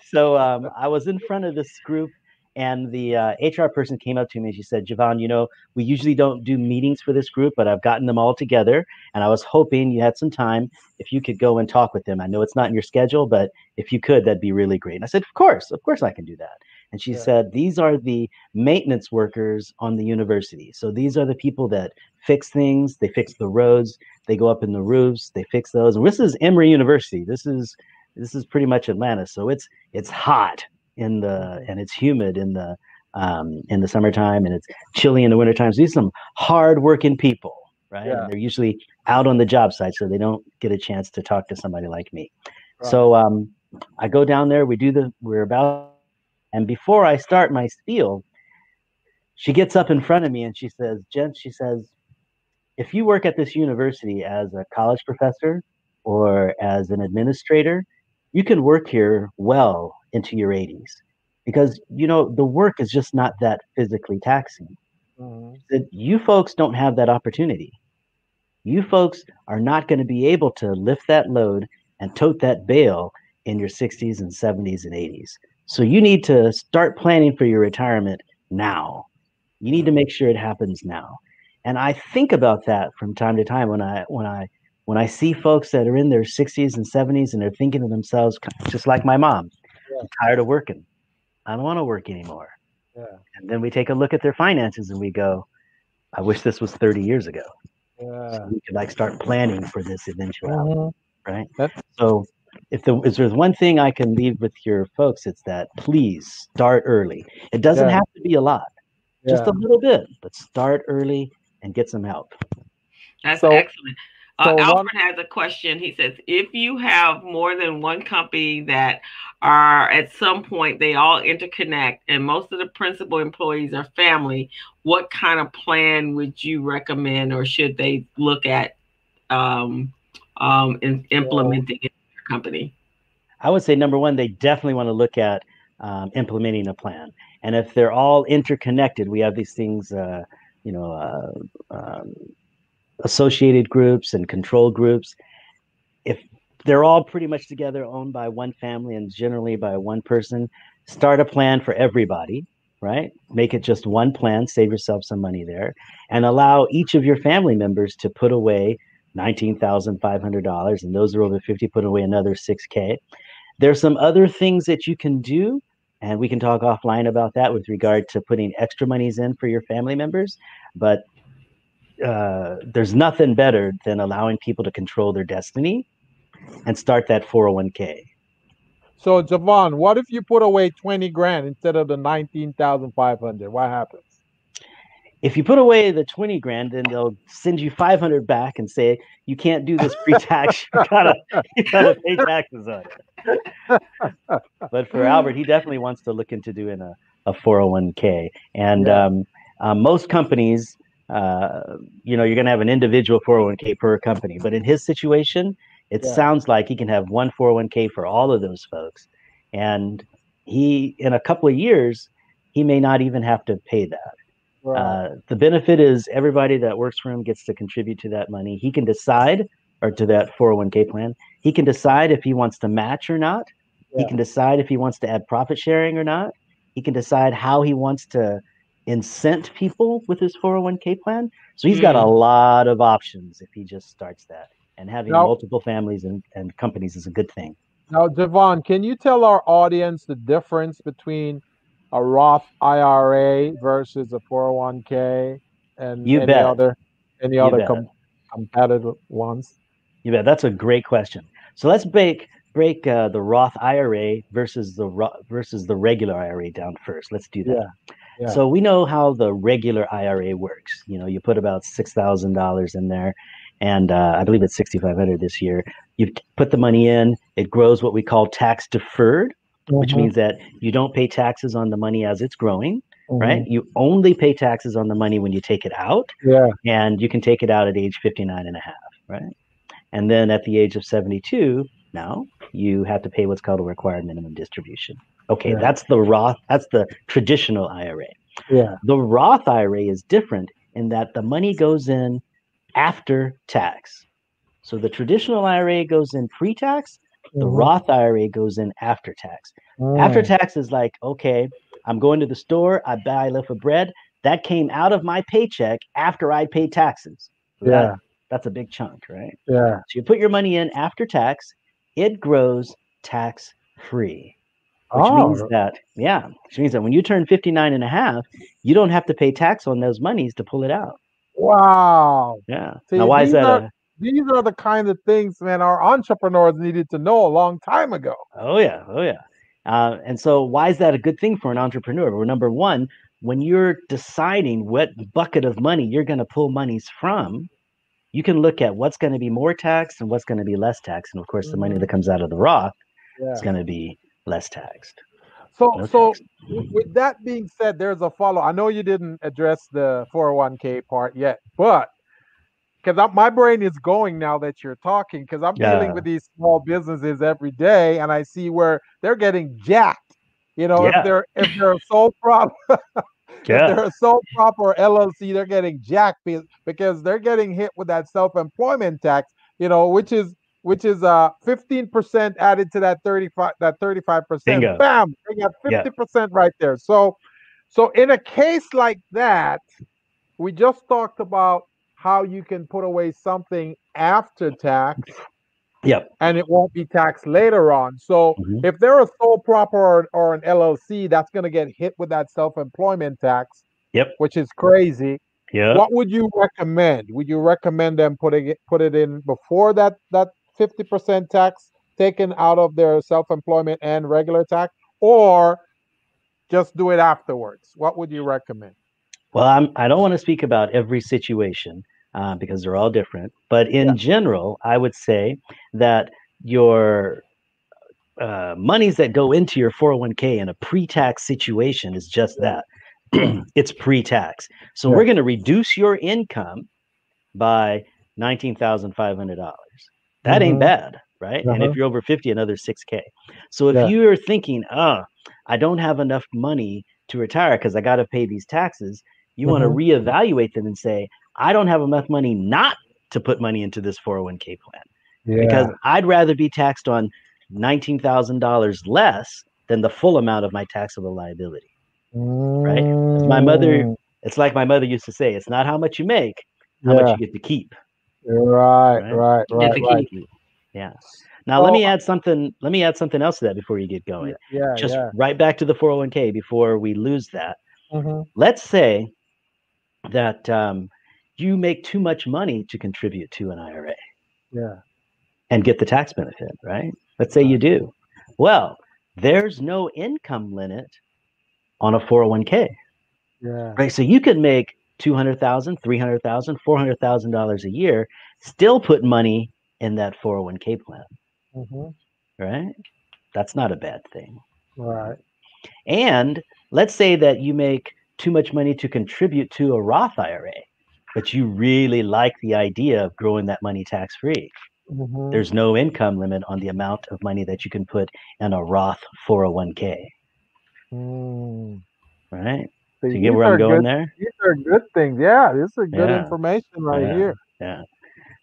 so um, I was in front of this group, and the uh, HR person came up to me and she said, "Jevon, you know, we usually don't do meetings for this group, but I've gotten them all together, and I was hoping you had some time if you could go and talk with them. I know it's not in your schedule, but if you could, that'd be really great." And I said, "Of course, of course, I can do that." And she Yeah. said, "These are the maintenance workers on the university. So these are the people that fix things. They fix the roads. They go up in the roofs. They fix those. And this is Emory University. This is this is pretty much Atlanta. So it's it's hot in the and it's humid in the um, in the summertime and it's chilly in the wintertime. So these are some hard working people, right? Yeah. They're usually out on the job site, so they don't get a chance to talk to somebody like me. Right. So um, I go down there. We do the we're about, and before I start my spiel, she gets up in front of me and she says, "Jen," she says, "If you work at this university as a college professor, or as an administrator, you can work here well into your 80s because you know the work is just not that physically taxing. Mm-hmm. That you folks don't have that opportunity. You folks are not going to be able to lift that load and tote that bale in your 60s and 70s and 80s. So you need to start planning for your retirement now. You need to make sure it happens now. And I think about that from time to time when I when I when I see folks that are in their 60s and 70s and they're thinking to themselves, just like my mom, yeah. I'm tired of working. I don't want to work anymore. Yeah. And then we take a look at their finances and we go, I wish this was 30 years ago. Yeah. So we could like start planning for this eventuality. Mm-hmm. Right. That's- so if, the, if there's one thing I can leave with your folks, it's that please start early. It doesn't yeah. have to be a lot, just a little bit, but start early and get some help. That's so, excellent. Uh, so Alfred one, has a question. He says, if you have more than one company that are at some point they all interconnect, and most of the principal employees are family, what kind of plan would you recommend, or should they look at um, um, in implementing in their company? I would say number one, they definitely want to look at um, implementing a plan, and if they're all interconnected, we have these things. Uh, you know, uh, um, associated groups and control groups. If they're all pretty much together, owned by one family and generally by one person, start a plan for everybody, right? Make it just one plan, save yourself some money there, and allow each of your family members to put away $19,500. And those are over 50, put away another 6K. There's some other things that you can do and we can talk offline about that with regard to putting extra monies in for your family members but uh, there's nothing better than allowing people to control their destiny and start that 401k so jevon what if you put away 20 grand instead of the 19500 what happens? If you put away the 20 grand then they'll send you 500 back and say you can't do this pre-tax (laughs) you gotta you gotta pay taxes on it. (laughs) But for albert he definitely wants to look into doing a, a 401k and yeah. um, um, most companies uh, you know you're going to have an individual 401k per company but in his situation it yeah. sounds like he can have one 401k for all of those folks and he in a couple of years he may not even have to pay that Right. Uh, the benefit is everybody that works for him gets to contribute to that money. He can decide, or to that 401k plan, he can decide if he wants to match or not. Yeah. He can decide if he wants to add profit sharing or not. He can decide how he wants to incent people with his 401k plan. So he's got a hmm. lot of options if he just starts that. And having now, multiple families and, and companies is a good thing. Now, Jevon, can you tell our audience the difference between a Roth IRA versus a 401k and you any bet. other any you other com- competitive ones? You bet. That's a great question. So let's break break uh, the Roth IRA versus the versus the regular IRA down first. Let's do that. Yeah. Yeah. So we know how the regular IRA works. You know, you put about six thousand dollars in there, and uh, I believe it's sixty five hundred this year. You put the money in; it grows what we call tax deferred, mm-hmm. which means that you don't pay taxes on the money as it's growing. Mm-hmm. Right. You only pay taxes on the money when you take it out. Yeah. And you can take it out at age 59 and a half. Right. And then at the age of 72, now you have to pay what's called a required minimum distribution. Okay. Yeah. That's the Roth, that's the traditional IRA. Yeah. The Roth IRA is different in that the money goes in after tax. So the traditional IRA goes in pre tax, the mm-hmm. Roth IRA goes in after tax. Mm. After tax is like, okay, I'm going to the store, I buy a loaf of bread. That came out of my paycheck after I paid taxes. So yeah. That, that's a big chunk, right? Yeah. So you put your money in after tax, it grows tax free. Which oh. means that, yeah, which means that when you turn 59 and a half, you don't have to pay tax on those monies to pull it out. Wow. Yeah. See, now, why is that? Are, a, these are the kind of things, man, our entrepreneurs needed to know a long time ago. Oh yeah, oh yeah. Uh, and so, why is that a good thing for an entrepreneur? Well, number one, when you're deciding what bucket of money you're going to pull monies from, you can look at what's going to be more taxed and what's going to be less taxed. And of course, mm-hmm. the money that mm-hmm. comes out of the Roth yeah. is going to be less taxed. So, no so with that being said, there's a follow. I know you didn't address the 401k part yet, but because my brain is going now that you're talking because I'm Yeah. dealing with these small businesses every day, and I see where they're getting jacked. You know, Yeah. if they're if they're a sole prop, (laughs) if they're a sole prop or LLC, they're getting jacked be- because they're getting hit with that self-employment tax. You know, which is which is uh 15% added to that 35 that 35%. Bingo. Bam, they got 50% right there. So so in a case like that, we just talked about how you can put away something after tax Yep. and it won't be taxed later on. So Mhm. if they're a sole prop or, or an LLC, that's going to get hit with that self-employment tax. Yep. Which is crazy. Yep. What would you recommend? Would you recommend them putting it put it in before that that 50% tax taken out of their self employment and regular tax, or just do it afterwards? What would you recommend? Well, I'm, I do not want to speak about every situation uh, because they're all different. But in yeah. general, I would say that your uh, monies that go into your 401k in a pre tax situation is just that (clears throat) it's pre tax. So yeah. we're going to reduce your income by $19,500. That Mhm. ain't bad, right? And Uh-huh. if you're over fifty, another six k. So if Yeah. you're thinking, "Ah, I don't have enough money to retire because I got to pay these taxes," you want to reevaluate them and say, "I don't have enough money not to put money into this 401k plan because I'd rather be taxed on nineteen thousand dollars less than the full amount of my taxable liability." right? my mother- Mm, It's like my mother used to say, "It's not how much you make, how much you get to keep." Right, right? right, right, right. Yeah. Now let me add something. Let me add something else to that before you get going. Yeah, Just yeah. right back to the 401k before we lose that. Mhm. Let's say that um, you make too much money to contribute to an IRA Yeah. and get the tax benefit, right? Let's say you do. Well, there's no income limit on a 401k, Yeah. right? So you could make 200,000, 300,000, 400,000 dollars a year, still put money in that 401k plan, Mhm. right? That's not a bad thing. Right. And let's say that you make too much money to contribute to a Roth IRA, but you really like the idea of growing that money tax free. Mhm. There's no income limit on the amount of money that you can put in a Roth 401k, Mm. right? Do you get where I'm going good, there? These are good things. Yeah, this is good Yeah. information right Yeah. here. Yeah.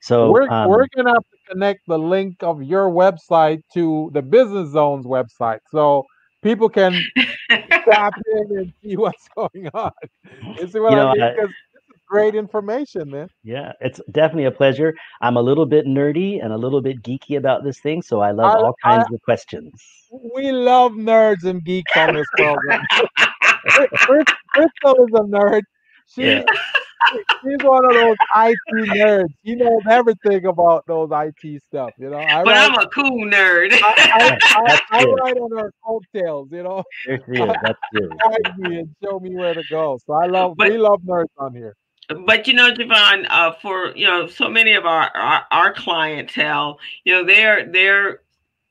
So we're um, we're gonna have to connect the link of your website to the Business Zone's website, so people can (laughs) tap in and see what's going on. You see what You I know, mean? I- Because great information, man. yeah, it's definitely a pleasure. I'm a little bit nerdy and a little bit geeky about this thing, so I love I- all kinds of questions. We love nerds and geeks on this program. (laughs) Crystal is a nerd. She, Yeah. (laughs) she's one of those IT nerds. She knows everything about those IT stuff. You know, I but write, I'm a cool nerd. I, I, I, (laughs) That's I write on her coattails. You know, There's you. That's (laughs) good. guide me and show me where to go. So I love, But- we love nerds on here. but you know, Jevon, uh, for you know, so many of our, our our clientele, you know, they're they're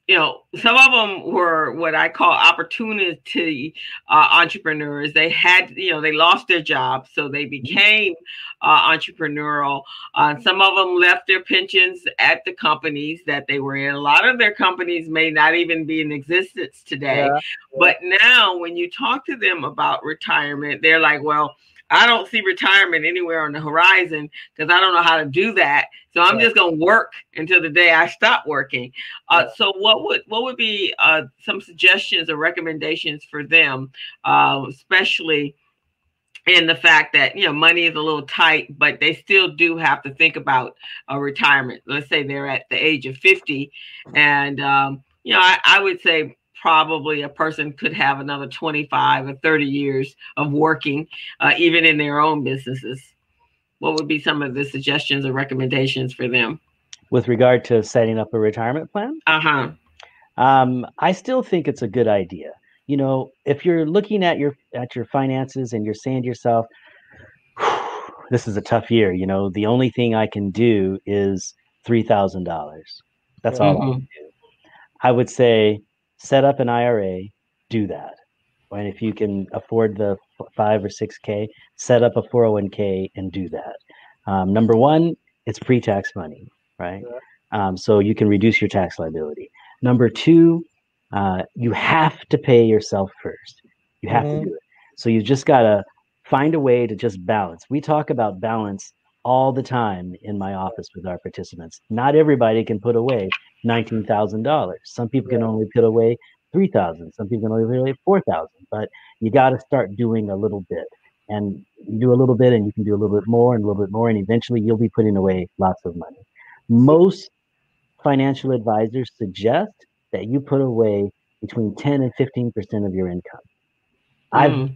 you know, some of them were what I call opportunity uh, entrepreneurs. They had, you know, they lost their jobs, so they became uh, entrepreneurial. Uh, some of them left their pensions at the companies that they were in. A lot of their companies may not even be in existence today. Yeah. But now, when you talk to them about retirement, they're like, well, I don't see retirement anywhere on the horizon because I don't know how to do that. So I'm Right. just going to work until the day I stop working. Uh, Yeah. So what would what would be uh, some suggestions or recommendations for them, uh, especially in the fact that you know money is a little tight, but they still do have to think about a retirement. Let's say they're at the age of 50, and um, you know I, I would say probably a person could have another 25 or 30 years of working, uh, even in their own businesses. What would be some of the suggestions or recommendations for them? With regard to setting up a retirement plan, Uh huh. um, I still think it's a good idea. You know, if you're looking at your at your finances and you're saying to yourself, "This is a tough year," you know, the only thing I can do is three thousand dollars. That's all I Mhm. can do. I would say set up an IRA, do that. And if you can afford the five or six K, set up a 401k and do that. Um, number one, it's pre-tax money, right? Um, so you can reduce your tax liability. Number two, uh, you have to pay yourself first. You have mm-hmm. to do it. So you just gotta find a way to just balance. We talk about balance all the time in my office with our participants. Not everybody can put away nineteen thousand dollars. Some people can only put away three thousand. Some people can only put away four thousand. But you got to start doing a little bit, and you do a little bit, and you can do a little bit more, and a little bit more, and eventually you'll be putting away lots of money. Most financial advisors suggest that you put away between ten and fifteen percent of your income. Mm. I've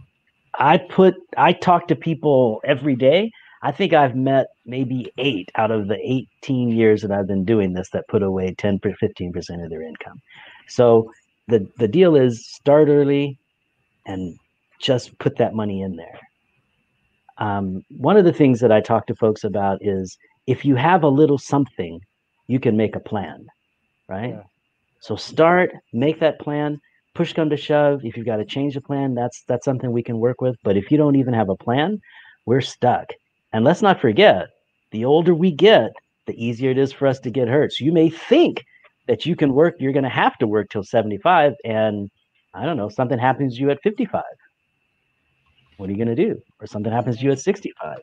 I put I talk to people every day I think I've met maybe eight out of the 18 years that I've been doing this that put away 10 15% of their income. So the the deal is start early and just put that money in there. Um, one of the things that I talk to folks about is if you have a little something, you can make a plan, right? Yeah. So start, make that plan. Push come to shove. If you've got to change the plan, that's that's something we can work with. But if you don't even have a plan, we're stuck. And let's not forget, the older we get, the easier it is for us to get hurt. So you may think that you can work, you're going to have to work till 75, and I don't know, something happens to you at 55. What are you going to do? Or something happens to you at 65.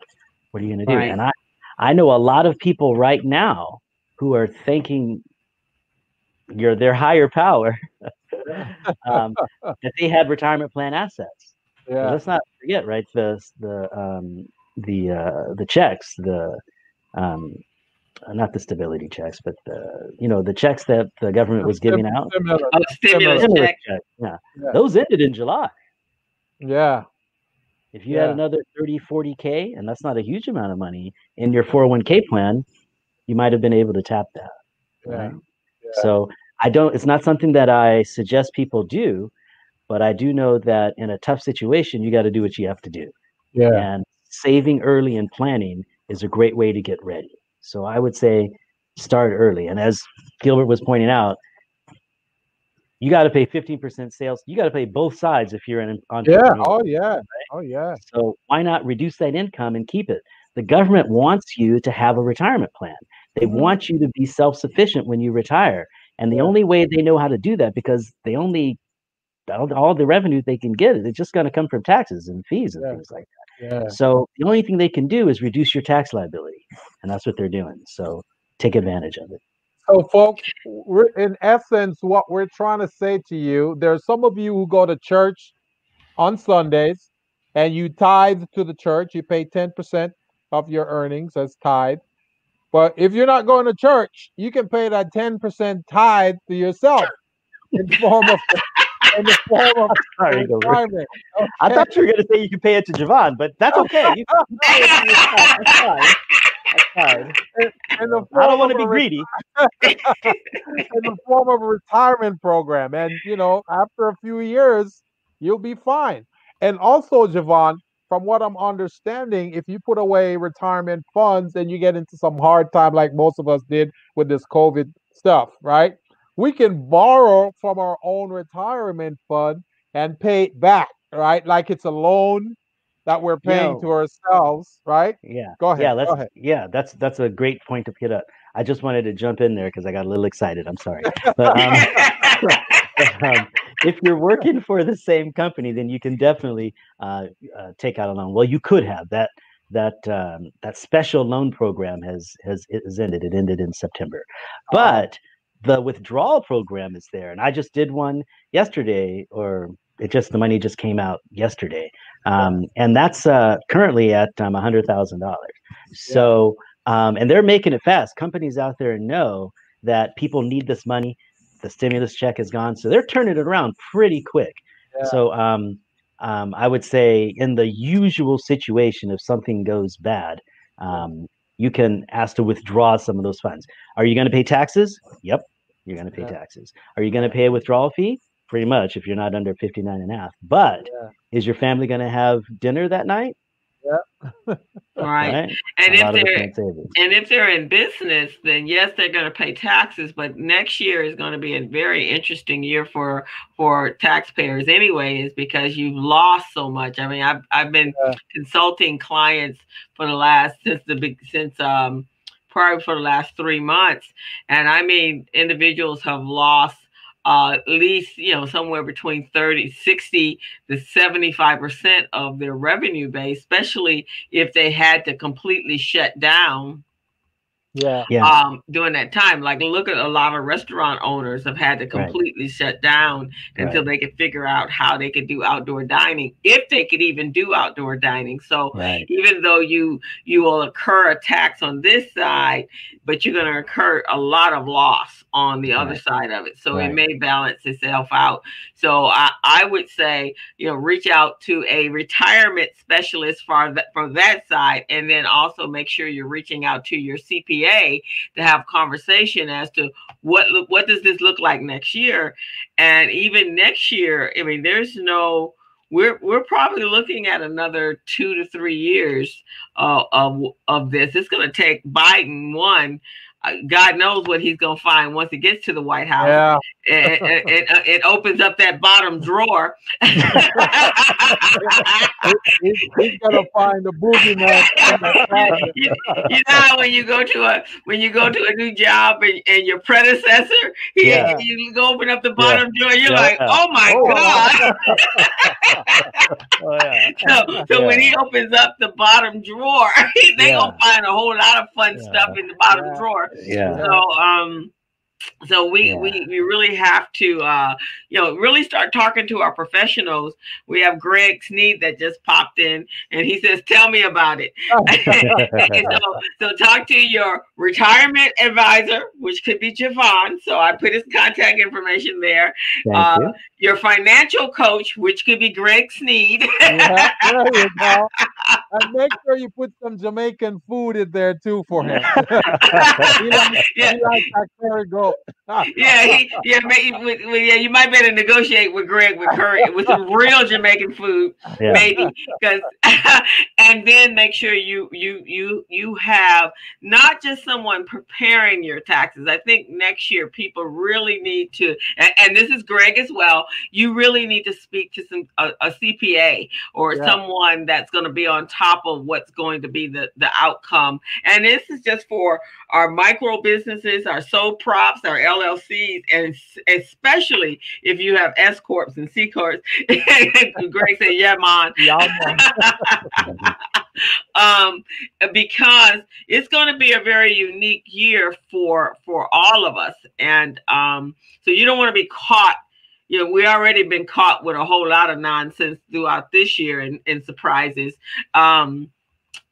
What are you going to do? Right. And I, I know a lot of people right now who are thinking you're their higher power (laughs) um, that they had retirement plan assets. Yeah. let's not forget, right? The the um, the uh, the checks, the um, not the stability checks, but the you know the checks that the government was giving out. Stimulus, oh, stimulus, stimulus check. check. Yeah. yeah. those ended in July. Yeah. If you yeah. had another 30, 40K, and that's not a huge amount of money in your 401k plan, you might have been able to tap that. Right. Yeah. So I don't, it's not something that I suggest people do, but I do know that in a tough situation, you got to do what you have to do. Yeah. And saving early and planning is a great way to get ready. So I would say start early. And as Gilbert was pointing out, you got to pay 15% sales. You got to pay both sides if you're an entrepreneur. Yeah. Oh, yeah. Right? Oh, yeah. So why not reduce that income and keep it? The government wants you to have a retirement plan. They mm-hmm. want you to be self sufficient when you retire. And the yeah. only way they know how to do that because they only all, all the revenue they can get is just going to come from taxes and fees and yeah. things like that. So the only thing they can do is reduce your tax liability, and that's what they're doing. So take advantage of it. So, folks, we're in essence what we're trying to say to you. there are some of you who go to church on Sundays, and you tithe to the church. You pay ten percent of your earnings as tithe. But if you're not going to church, you can pay that ten percent tithe to yourself in form of (laughs) in the form of (laughs) Sorry, okay. I thought you were going to say you could pay it to Jevon, but that's oh. okay. You can pay it to yourself. That's (laughs) fine. That's fine. In, in I don't want to be greedy. (laughs) in the form of a retirement program, and you know, after a few years, you'll be fine. And also, Jevon, from what I'm understanding, if you put away retirement funds and you get into some hard time, like most of us did with this COVID stuff, right? We can borrow from our own retirement fund and pay it back, right? Like it's a loan that we're paying to ourselves, right? Yeah. Go ahead. Yeah, let's, Go ahead. yeah, that's that's a great point to pick up. I just wanted to jump in there because I got a little excited. I'm sorry. But, um, (laughs) um, if you're working for the same company, then you can definitely uh, uh, take out a loan. Well, you could have that that um, that special loan program has has has ended. It ended in September, oh. but the withdrawal program is there. And I just did one yesterday, or it just the money just came out yesterday, um, and that's uh, currently at um, a hundred thousand dollars. So, um, and they're making it fast. Companies out there know that people need this money. The stimulus check is gone, so they're turning it around pretty quick. Yeah. So, um, um, I would say in the usual situation, if something goes bad, um, you can ask to withdraw some of those funds. Are you going to pay taxes? Yep you're going to pay yeah. taxes. Are you going to pay a withdrawal fee? Pretty much if you're not under 59 and a half. But yeah. is your family going to have dinner that night? Yeah. right. right. And if they're and if they're in business, then yes, they're going to pay taxes. But next year is going to be a very interesting year for for taxpayers, anyways, because you've lost so much. I mean, I've I've been yeah. consulting clients for the last since the big since um probably for the last three months. And I mean, individuals have lost uh, at least, you know, somewhere between 30, 60 to 75% of their revenue base, especially if they had to completely shut down yeah. Yeah. um during that time like look at a lot of restaurant owners have had to Right. completely shut down until they could figure out how they could do outdoor dining if they could even do outdoor dining so Right. even though you you will incur a tax on this side but you're going to incur a lot of loss on the other side of it so Right. it may balance itself out so i i would say you know reach out to a retirement specialist for that for that side and then also make sure you're reaching out to your cpa to have conversation as to what what does this look like next year and even next year i mean there's no we're we're probably looking at another two to three years uh, of of this. It's going to take Biden one. Uh, God knows what he's going to find once he gets to the White House. Yeah. It, it, it, it opens up that bottom drawer. He's, he's gonna find the boogeyman. in the closet. you, (laughs) you know when you go to a when you go to a new job and, and your predecessor, he, Yeah. you go open up the bottom drawer, you're Yeah. like, oh my Oh. god. (laughs) Oh, yeah. (laughs) So, so when he opens up the bottom drawer, they Yeah. gonna find a whole lot of fun Yeah. stuff in the bottom Yeah. drawer. Yeah. So um so we, Yeah. we we really have to uh you know really start talking to our professionals. We have Greg Sneed that just popped in and he says, Tell me about it. (laughs) so, so talk to your retirement advisor, which could be Jevon. So I put his contact information there. Uh, you. Your financial coach, which could be Greg Sneed. Yeah, there you go. (laughs) And make sure you put some Jamaican food in there too for him. (laughs) (laughs) he, likes, yeah, he likes that curry goat. Yeah, he, yeah, maybe, with- with- yeah. You might better negotiate with Greg with curry with some real Jamaican food, Yeah. maybe, because, (laughs) and then make sure you you you you have not just someone preparing your taxes. I think next year people really need to, and, and this is Greg as well. You really need to speak to some a, a CPA or Yeah. someone that's going to be on top of what's going to be the the outcome. And this is just for our micro businesses, our sole props, our LLCs, and especially if you have S corps and C corps. (laughs) Greg said, "Yeah, man." Yeah, man. um, because it's going to be a very unique year for for all of us, and um, so you don't want to be caught. You know, we already been caught with a whole lot of nonsense throughout this year and, and surprises. Um,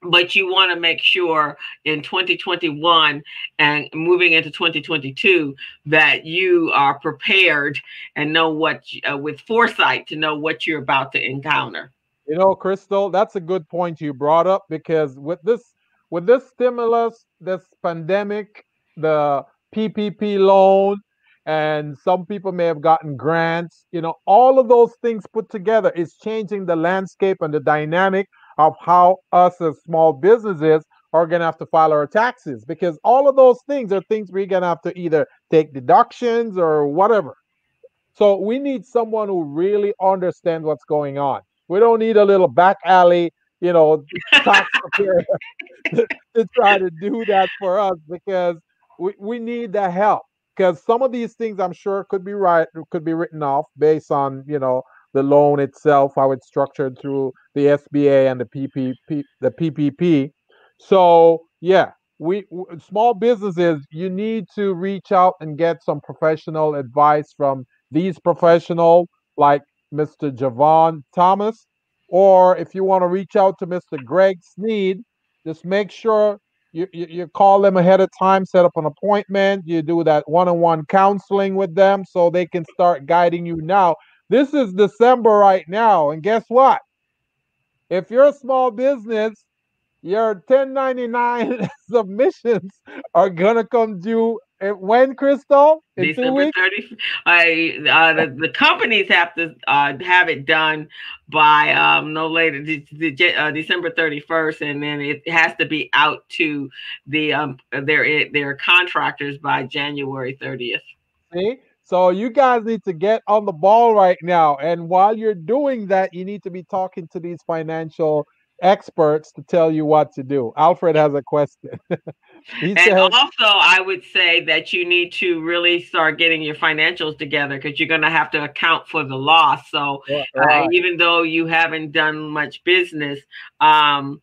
but you want to make sure in 2021 and moving into 2022 that you are prepared and know what uh, with foresight to know what you're about to encounter. You know, Crystal, that's a good point you brought up because with this with this stimulus, this pandemic, the PPP loan, and some people may have gotten grants, you know, all of those things put together is changing the landscape and the dynamic of how us as small businesses are going to have to file our taxes because all of those things are things we're going to have to either take deductions or whatever. So we need someone who really understands what's going on. We don't need a little back alley, you know, tax (laughs) preparer to, to try to do that for us because we, we need the help. Because some of these things I'm sure could be right could be written off based on, you know, the loan itself, how it's structured through the SBA and the PPP, the PPP. So yeah, we small businesses, you need to reach out and get some professional advice from these professionals like Mr. Jevon Thomas, or if you want to reach out to Mr. Greg Sneed, just make sure you, you, you call them ahead of time, set up an appointment, you do that one-on-one counseling with them so they can start guiding you now. This is December right now, and guess what? If you're a small business, your 1099 (laughs) submissions are gonna come due when, Crystal? In December weeks? 30th. I uh, the, the companies have to uh, have it done by um, no later de- de- uh, December 31st, and then it has to be out to the um, their their contractors by January 30th. See? So you guys need to get on the ball right now. And while you're doing that, you need to be talking to these financial experts to tell you what to do. Alfred has a question. (laughs) And said, also, I would say that you need to really start getting your financials together because you're going to have to account for the loss. So, yeah, right. uh, even though you haven't done much business, um,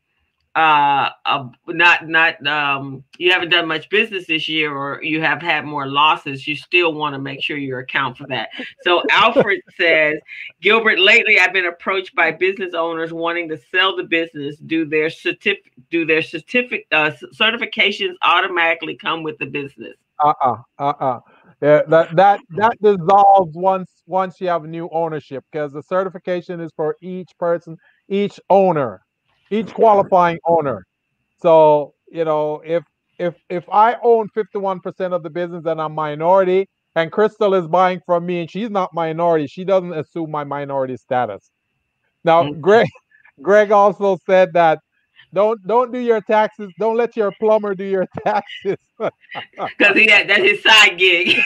uh, uh, not not um, you haven't done much business this year or you have had more losses, you still want to make sure you account for that. So Alfred (laughs) says, Gilbert, lately I've been approached by business owners wanting to sell the business. Do their certificate do their certificate uh, certifications automatically come with the business? Uh-uh, uh-uh. Yeah, that that that dissolves once once you have new ownership because the certification is for each person, each owner each qualifying owner. So, you know, if if if I own 51% of the business and I'm minority and Crystal is buying from me and she's not minority, she doesn't assume my minority status. Now, mm-hmm. Greg Greg also said that don't don't do your taxes. Don't let your plumber do your (laughs) taxes. Because he had that's his side gig.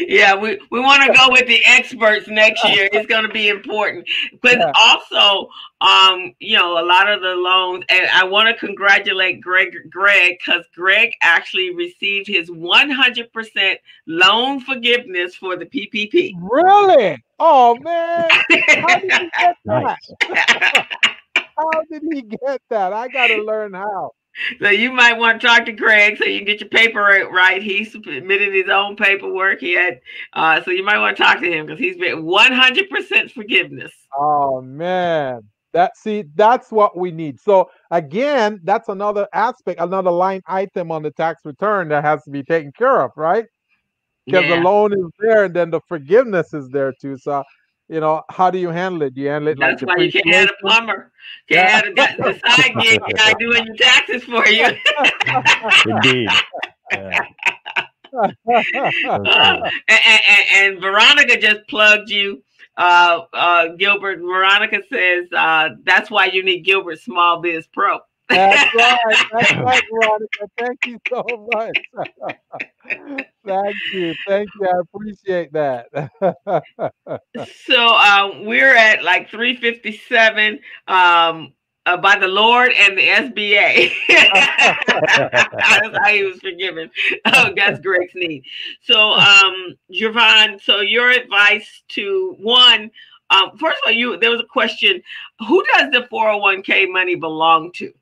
yeah, we, we want to go with the experts next year. It's going to be important. But yeah. also, um, you know, a lot of the loans, and I want to congratulate Greg Greg because Greg actually received his 100% loan forgiveness for the PPP. Really? Oh man! How did he get (laughs) that? (laughs) how did he get that? I got to learn how. So you might want to talk to Craig so you can get your paper right. He submitted his own paperwork. He had, uh, so you might want to talk to him because he's been 100% forgiveness. Oh man, that see, that's what we need. So again, that's another aspect, another line item on the tax return that has to be taken care of, right? Because yeah. the loan is there, and then the forgiveness is there too. So you know, how do you handle it? Do you handle it That's like why you can't have a plumber. Can't have a, the side gig guy doing your taxes for you. (laughs) Indeed. Yeah. (laughs) uh, and, and, and, Veronica just plugged you. Uh, uh, Gilbert, Veronica says uh, that's why you need Gilbert Small Biz Pro. That's (laughs) right. That's right, Veronica. Thank you so much. (laughs) Thank you. Thank you. I appreciate that. (laughs) so uh, we're at like 357 um, uh, by the Lord and the SBA. that's how he was forgiven. Oh, that's Greg Sneed. So, um, Jevon, so your advice to one, um, first of all, you there was a question: Who does the 401k money belong to?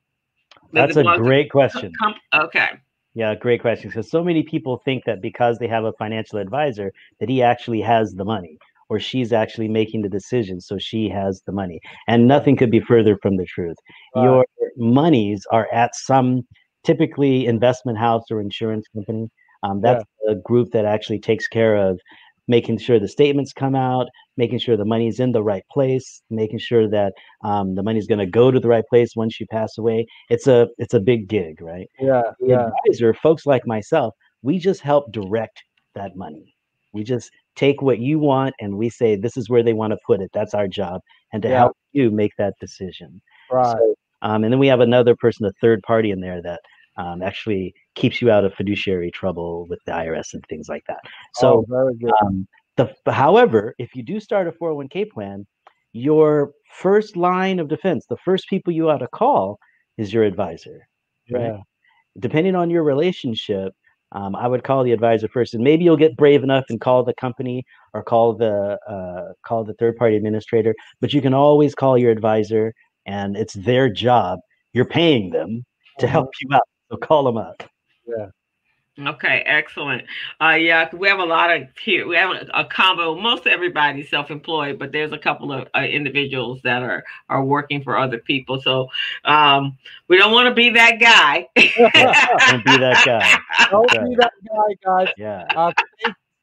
That's a great question. Okay. Yeah, great question. Because so many people think that because they have a financial advisor, that he actually has the money or she's actually making the decision, so she has the money. And nothing could be further from the truth. Wow. Your monies are at some typically investment house or insurance company. Um, that's yeah. a group that actually takes care of making sure the statements come out, making sure the money's in the right place, making sure that um, the money's going to go to the right place once you pass away. It's a it's a big gig, right? Yeah. The yeah. advisor, folks like myself, we just help direct that money. We just take what you want and we say this is where they want to put it. That's our job, and to yeah. help you make that decision. Right. So, um, and then we have another person, a third party in there that um, actually keeps you out of fiduciary trouble with the IRS and things like that. So, oh, um, the however, if you do start a 401k plan, your first line of defense, the first people you ought to call is your advisor, right? Yeah. Depending on your relationship, um, I would call the advisor first, and maybe you'll get brave enough and call the company or call the uh, call the third party administrator. But you can always call your advisor, and it's their job. You're paying them to help mm-hmm. you out. So call them up. Yeah. Okay, excellent. Uh, yeah, we have a lot of here. We have a, a combo. Most everybody's self-employed, but there's a couple of uh, individuals that are are working for other people. So um, we don't want to be that guy. (laughs) don't be that guy. (laughs) Don't be that guy, guys. Yeah. Uh,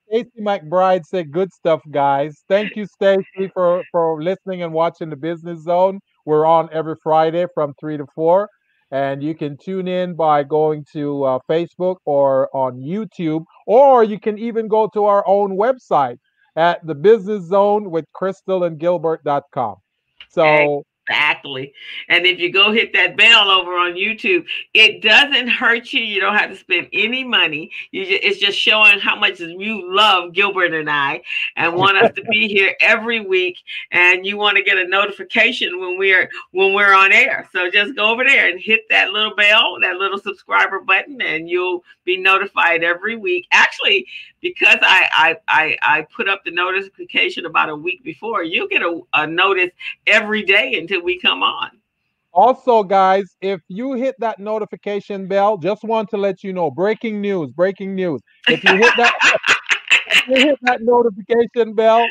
Stacy McBride said, "Good stuff, guys. Thank you, Stacy, for for listening and watching the Business Zone. We're on every Friday from three to four. And you can tune in by going to uh, Facebook or on YouTube, or you can even go to our own website at the business zone with crystal and gilbert.com. So Exactly. And if you go hit that bell over on YouTube, it doesn't hurt you. You don't have to spend any money. You just, it's just showing how much you love Gilbert and I and (laughs) want us to be here every week. And you want to get a notification when we're when we're on air. So just go over there and hit that little bell, that little subscriber button, and you'll be notified every week. Actually, because I I I, I put up the notification about a week before, you get a, a notice every day until we come on. Also, guys, if you hit that notification bell, just want to let you know breaking news, breaking news. If you hit that (laughs) if you hit that notification bell,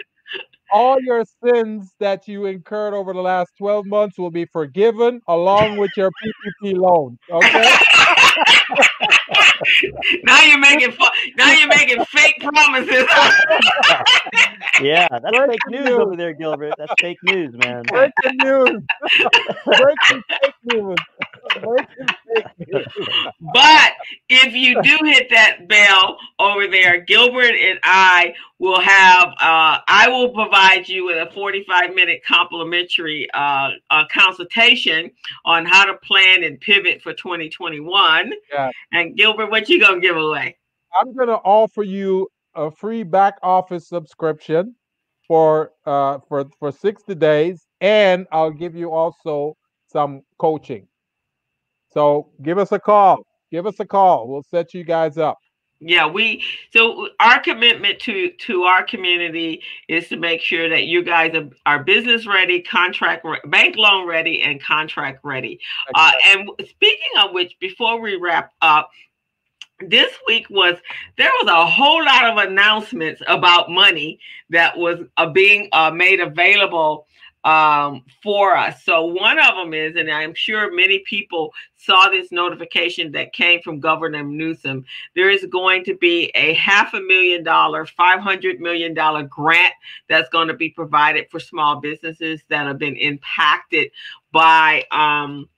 all your sins that you incurred over the last 12 months will be forgiven along with your PPP loan. Okay. (laughs) now you're making now you're making fake promises. (laughs) yeah, that's Breaking fake news, news over there, Gilbert. That's fake news, man. Breaking news. (laughs) Breaking fake news. But if you do hit that bell over there, Gilbert and I will have, uh, I will provide you with a 45 minute complimentary uh, uh, consultation on how to plan and pivot for 2021. Yeah. And Gilbert, what you going to give away? I'm going to offer you a free back office subscription for uh for for 60 days and I'll give you also some coaching. So give us a call. Give us a call. We'll set you guys up. Yeah, we so our commitment to to our community is to make sure that you guys are, are business ready, contract re- bank loan ready, and contract ready. Uh, and speaking of which, before we wrap up, this week was there was a whole lot of announcements about money that was uh, being uh, made available um, for us. So one of them is, and I'm sure many people saw this notification that came from Governor Newsom. There is going to be a half a million dollar, five hundred million dollar grant that's going to be provided for small businesses that have been impacted by um,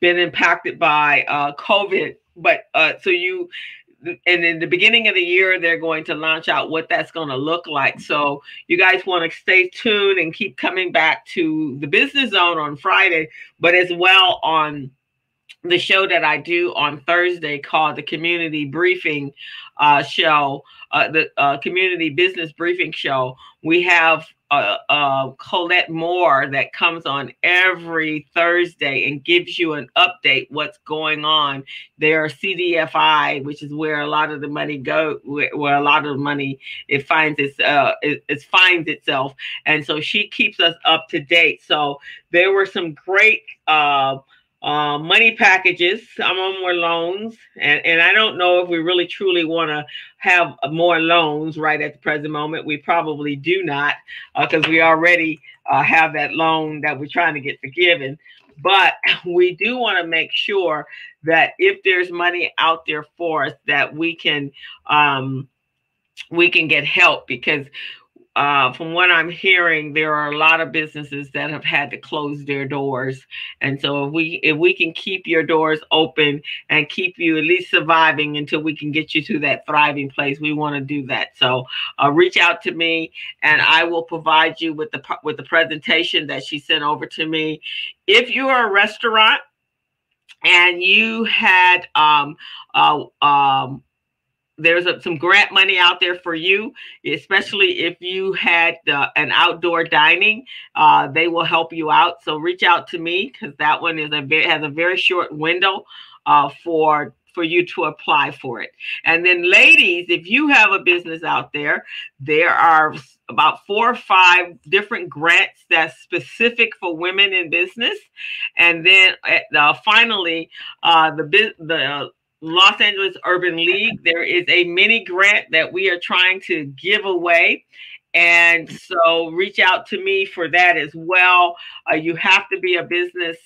been impacted by uh, COVID. But uh, so you and in the beginning of the year they're going to launch out what that's going to look like. So you guys want to stay tuned and keep coming back to the business zone on friday but as well on the show that i do on thursday called the community briefing uh, show uh, the uh, community business briefing show we have uh, uh, Colette Moore that comes on every Thursday and gives you an update what's going on. There are CDFI, which is where a lot of the money go, where, a lot of money it finds its uh, it, it finds itself, and so she keeps us up to date. So there were some great. Uh, money packages. Some of them were loans, and and I don't know if we really truly want to have more loans right at the present moment. We probably do not, because uh, we already uh, have that loan that we're trying to get forgiven. But (laughs) we do want to make sure that if there's money out there for us, that we can um, we can get help because uh, from what I'm hearing, there are a lot of businesses that have had to close their doors, and so if we if we can keep your doors open and keep you at least surviving until we can get you to that thriving place, we want to do that. So uh, reach out to me, and I will provide you with the with the presentation that she sent over to me. If you are a restaurant and you had um, uh, um, there's a, some grant money out there for you, especially if you had an outdoor dining. Uh, they will help you out. So reach out to me because that one is a very, has a very short window uh, for for you to apply for it. And then, ladies, if you have a business out there, there are about four or five different grants that's specific for women in business. And then, uh, finally, uh, the the Los Angeles Urban League. There is a mini grant that we are trying to give away. And so reach out to me for that as well. Uh, you have to be a business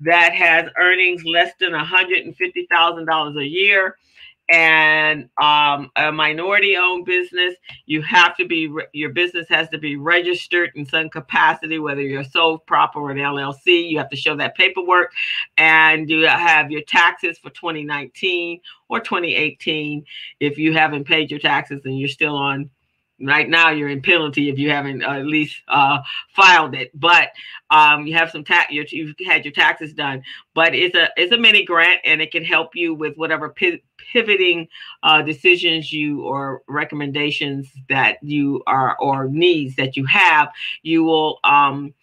that has earnings less than $150,000 a year and um, a minority owned business, you have to be, your business has to be registered in some capacity, whether you're sole prop or an LLC. You have to show that paperwork and you have your taxes for 2019 or 2018. If you haven't paid your taxes and you're still on right now you're in penalty if you haven't uh, at least uh, filed it. But um, you have some tax, you've had your taxes done. But it's a it's a mini grant, and it can help you with whatever pivoting uh, decisions you or recommendations that you are or needs that you have. You will. Um,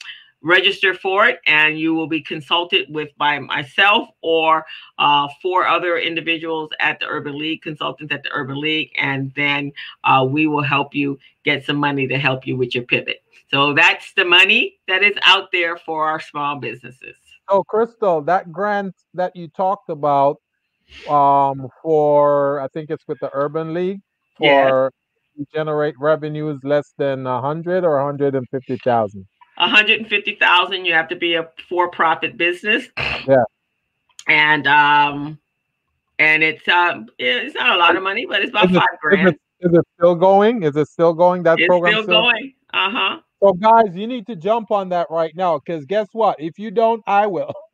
register for it and you will be consulted with by myself or uh, four other individuals at the urban league consultants at the urban league and then uh, we will help you get some money to help you with your pivot. So that's the money that is out there for our small businesses. Oh crystal that grant that you talked about um, for i think it's with the urban league for yes. generate revenues less than 100 or 150000 150,000 you have to be a for-profit business. Yeah. And um and it's um it's not a lot of money, but it's about is 5 it, grand. Is it, is it still going? Is it still going that it's program still, still going. Uh-huh. So guys, you need to jump on that right now cuz guess what? If you don't, I will. (laughs)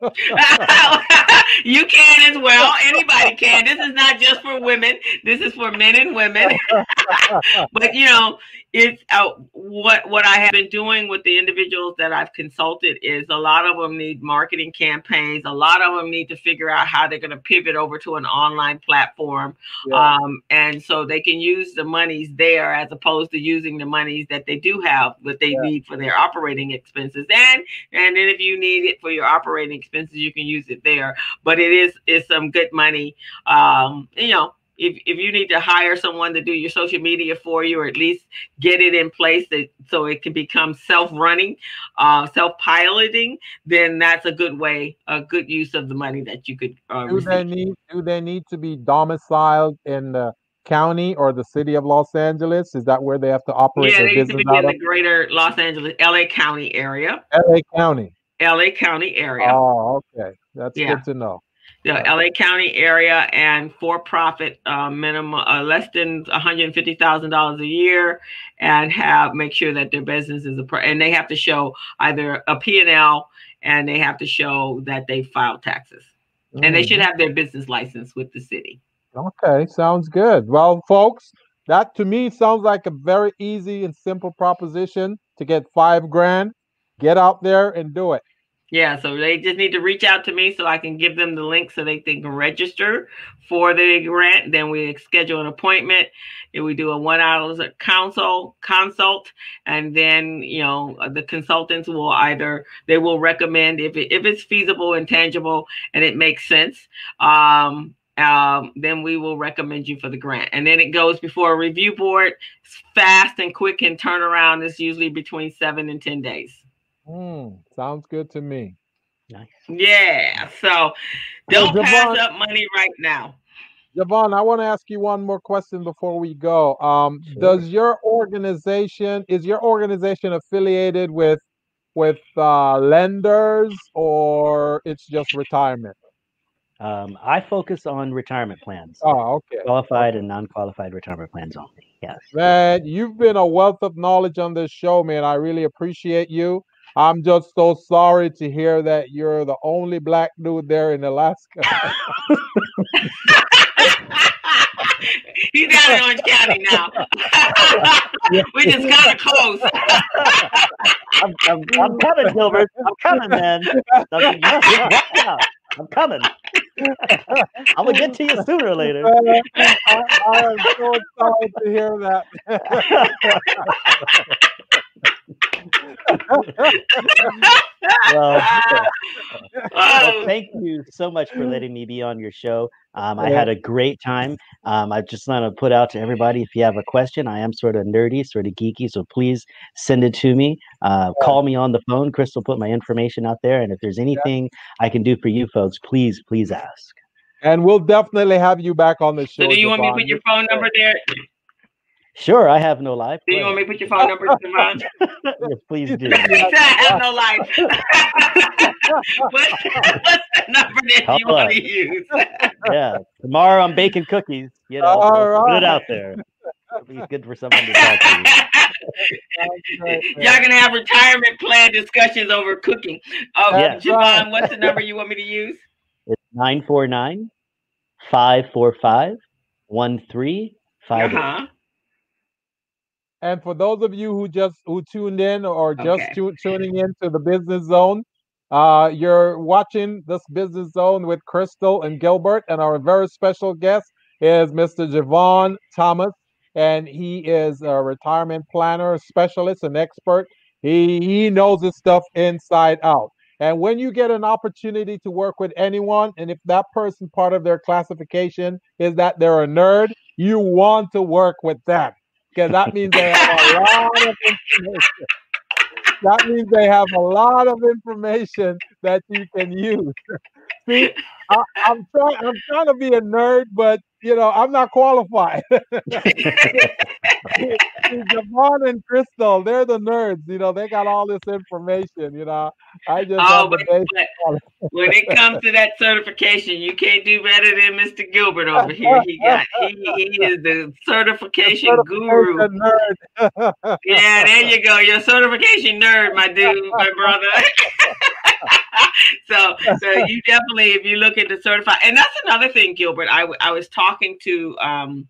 (laughs) you can as well. Anybody can. This is not just for women. This is for men and women. (laughs) but you know, it's uh, what what I have been doing with the individuals that I've consulted is a lot of them need marketing campaigns. A lot of them need to figure out how they're going to pivot over to an online platform, yeah. um, and so they can use the monies there as opposed to using the monies that they do have that they yeah. need for their operating expenses. And and then if you need it for your operating expenses, you can use it there. But it is is some good money. Um, you know, if, if you need to hire someone to do your social media for you or at least get it in place that, so it can become self-running uh, self-piloting then that's a good way a good use of the money that you could uh, do they need do they need to be domiciled in the county or the city of los angeles? Is that where they have to operate yeah they need to be in the greater los angeles la county area. La county. La county area. Oh okay. That's yeah. good to know the LA County area and for profit uh, minimum uh, less than $150,000 a year and have make sure that their business is a pro- and they have to show either a P&L and they have to show that they filed taxes. Mm. And they should mm-hmm. have their business license with the city. Okay, sounds good. Well, folks, that to me sounds like a very easy and simple proposition to get 5 grand. Get out there and do it. Yeah, so they just need to reach out to me so I can give them the link so they, can register for the grant. Then we schedule an appointment. And we do a one hour consult consult, and then you know the consultants will either they will recommend if it, if it's feasible and tangible and it makes sense. Um, um, then we will recommend you for the grant. And then it goes before a review board. It's fast and quick and turnaround is usually between seven and ten days. Mm, sounds good to me. Nice. Yeah. So don't Jevon, pass up money right now. Jevon, I want to ask you one more question before we go. Um, sure. Does your organization is your organization affiliated with with uh, lenders or it's just retirement? Um, I focus on retirement plans. Oh, okay. Qualified and non-qualified retirement plans only. Yes. Man, you've been a wealth of knowledge on this show, man. I really appreciate you. I'm just so sorry to hear that you're the only black dude there in Alaska. (laughs) (laughs) He's down in Orange County now. (laughs) we just got to close. I'm, I'm, I'm, coming, Gilbert. I'm coming, man. I'm coming. I'm gonna get to you sooner or later. Uh, I, I am so sorry to hear that (laughs) well, well, thank you so much for letting me be on your show. Um, I had a great time. Um, I just want to put out to everybody if you have a question, I am sort of nerdy, sort of geeky, so please send it to me. Uh, call me on the phone. Crystal put my information out there, and if there's anything I can do for you folks, please, please ask. And we'll definitely have you back on the show. So do you want me to put your phone number there? Sure, I have no life. Do you want me to put your phone number to mine? (laughs) yes, please (laughs) do. I have no life. (laughs) what's, what's the number that Help you want to use? yeah, tomorrow I'm baking cookies. You know, All right. put it out there. It'll be good for someone to talk to. Y'all gonna have retirement plan discussions over cooking. Uh, oh, yeah. Jevon, what's the number you want me to use? It's 949 545 1358. Uh-huh. And for those of you who just who tuned in or just okay. tu- tuning in to the business zone, uh, you're watching this business zone with Crystal and Gilbert, and our very special guest is Mr. Jevon Thomas, and he is a retirement planner, specialist, and expert. He he knows his stuff inside out. And when you get an opportunity to work with anyone, and if that person part of their classification is that they're a nerd, you want to work with them because that means they have a lot of information that means they have a lot of information that you can use. See, I, am trying. I'm trying to be a nerd, but you know, I'm not qualified. (laughs) Jevon and Crystal, they're the nerds. You know, they got all this information. You know, I just. Oh, but, but when it comes to that certification, you can't do better than Mr. Gilbert over here. He got he, he is the certification, the certification guru. Nerd. yeah, there you go. Your certification nerd, my dude, my brother. (laughs) so so you definitely if you look at the certified and that's another thing gilbert I, I was talking to um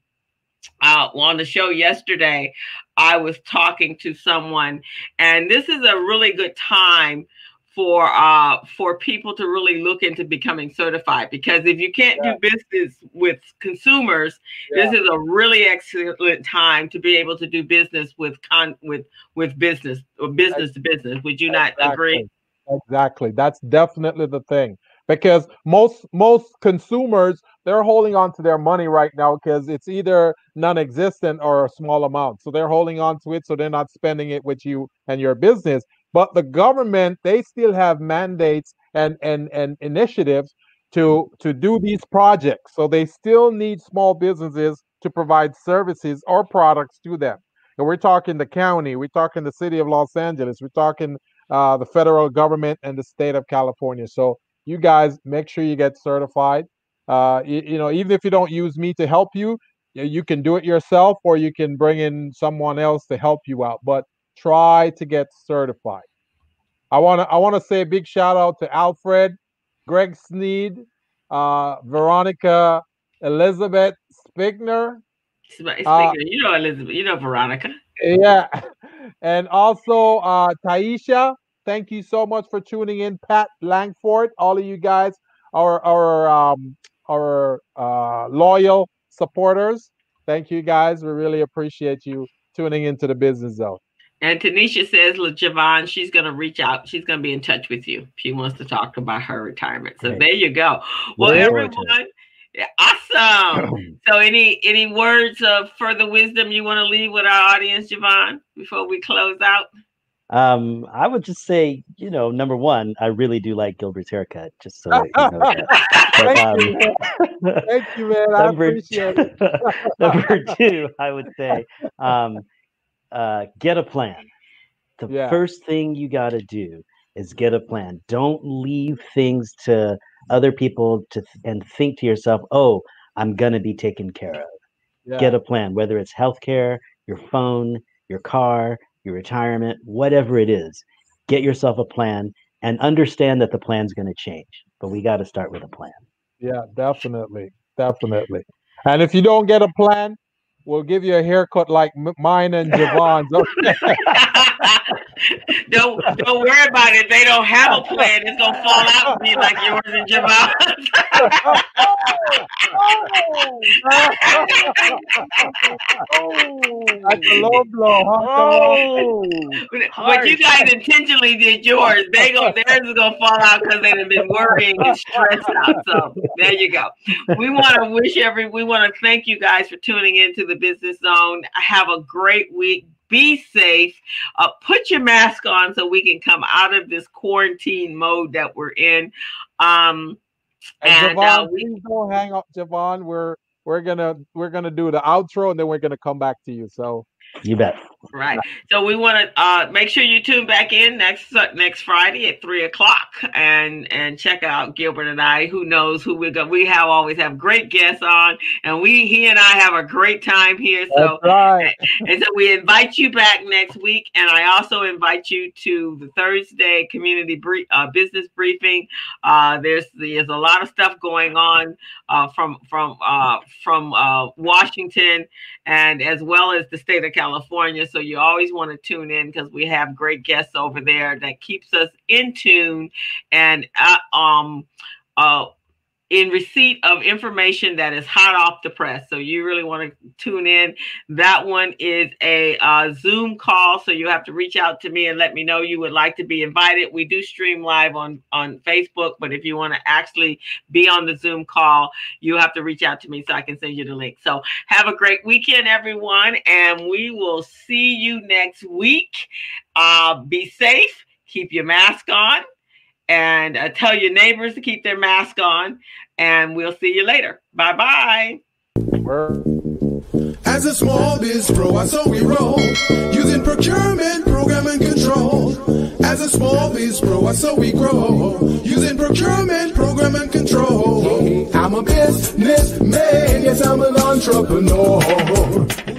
uh, on the show yesterday i was talking to someone and this is a really good time for uh for people to really look into becoming certified because if you can't yeah. do business with consumers yeah. this is a really excellent time to be able to do business with con with with business or business to business would you exactly. not agree Exactly. That's definitely the thing. Because most most consumers they're holding on to their money right now because it's either non-existent or a small amount. So they're holding on to it so they're not spending it with you and your business. But the government, they still have mandates and and and initiatives to to do these projects. So they still need small businesses to provide services or products to them. And we're talking the county, we're talking the city of Los Angeles, we're talking uh, the federal government and the state of California. So you guys make sure you get certified. Uh, you, you know, even if you don't use me to help you, you can do it yourself or you can bring in someone else to help you out. But try to get certified. I want to I want to say a big shout out to Alfred, Greg Sneed, uh, Veronica, Elizabeth Spigner. Spigner, uh, you know Elizabeth, you know Veronica. Yeah, (laughs) and also uh, Taisha. Thank you so much for tuning in, Pat Langford. All of you guys, our our um, our uh, loyal supporters. Thank you guys. We really appreciate you tuning into the business zone. And Tanisha says, Jevon, she's going to reach out. She's going to be in touch with you. She wants to talk about her retirement. So there you go. Well, everyone, awesome. (clears throat) so, any any words of further wisdom you want to leave with our audience, Jevon, before we close out? Um, I would just say, you know, number one, I really do like Gilbert's haircut. Just so you know. (laughs) but, um, Thank, you, man. I appreciate it. (laughs) number two, I would say, um, uh, get a plan. The yeah. first thing you got to do is get a plan. Don't leave things to other people to and think to yourself, "Oh, I'm going to be taken care of." Yeah. Get a plan, whether it's healthcare, your phone, your car, your retirement, whatever it is. Get yourself a plan and understand that the plan's going to change. But we got to start with a plan. Yeah, definitely. Definitely. And if you don't get a plan, we'll give you a haircut like mine and Jevon's. (laughs) don't don't worry about it. They don't have a plan. It's gonna fall out and be like yours and Jevon's. oh, (laughs) that's a low blow, huh? Oh, but you guys intentionally did yours. They go theirs is gonna fall out because they've been worrying and stressed out. So there you go. We want to wish every. We want to thank you guys for tuning into the Business Zone. Have a great week be safe. Uh, put your mask on so we can come out of this quarantine mode that we're in. Um, and, and Jevon, uh, we, please don't hang up, Jevon. We're we're gonna we're gonna do the outro and then we're gonna come back to you. So you bet. Right. So we want to uh, make sure you tune back in next uh, next Friday at three o'clock and and check out Gilbert and I. Who knows who we're going? We have always have great guests on, and we he and I have a great time here. So right. (laughs) and so we invite you back next week, and I also invite you to the Thursday community brief, uh, business briefing. Uh, there's there's a lot of stuff going on uh, from from uh, from Washington and as well as the state of California. So you always want to tune in because we have great guests over there that keeps us in tune and uh, um uh in receipt of information that is hot off the press. So you really want to tune in. That one is a uh, Zoom call, so you have to reach out to me and let me know you would like to be invited. We do stream live on on Facebook, but if you want to actually be on the Zoom call, you have to reach out to me so I can send you the link. So have a great weekend, everyone, and we will see you next week. Uh, be safe. Keep your mask on and uh, tell your neighbors to keep their mask on. And we'll see you later. Bye bye. As a small biz pro, I saw we roll using procurement, program, and control. As a small biz pro, I saw we grow using procurement, program, and control. I'm a businessman, yes, I'm an entrepreneur.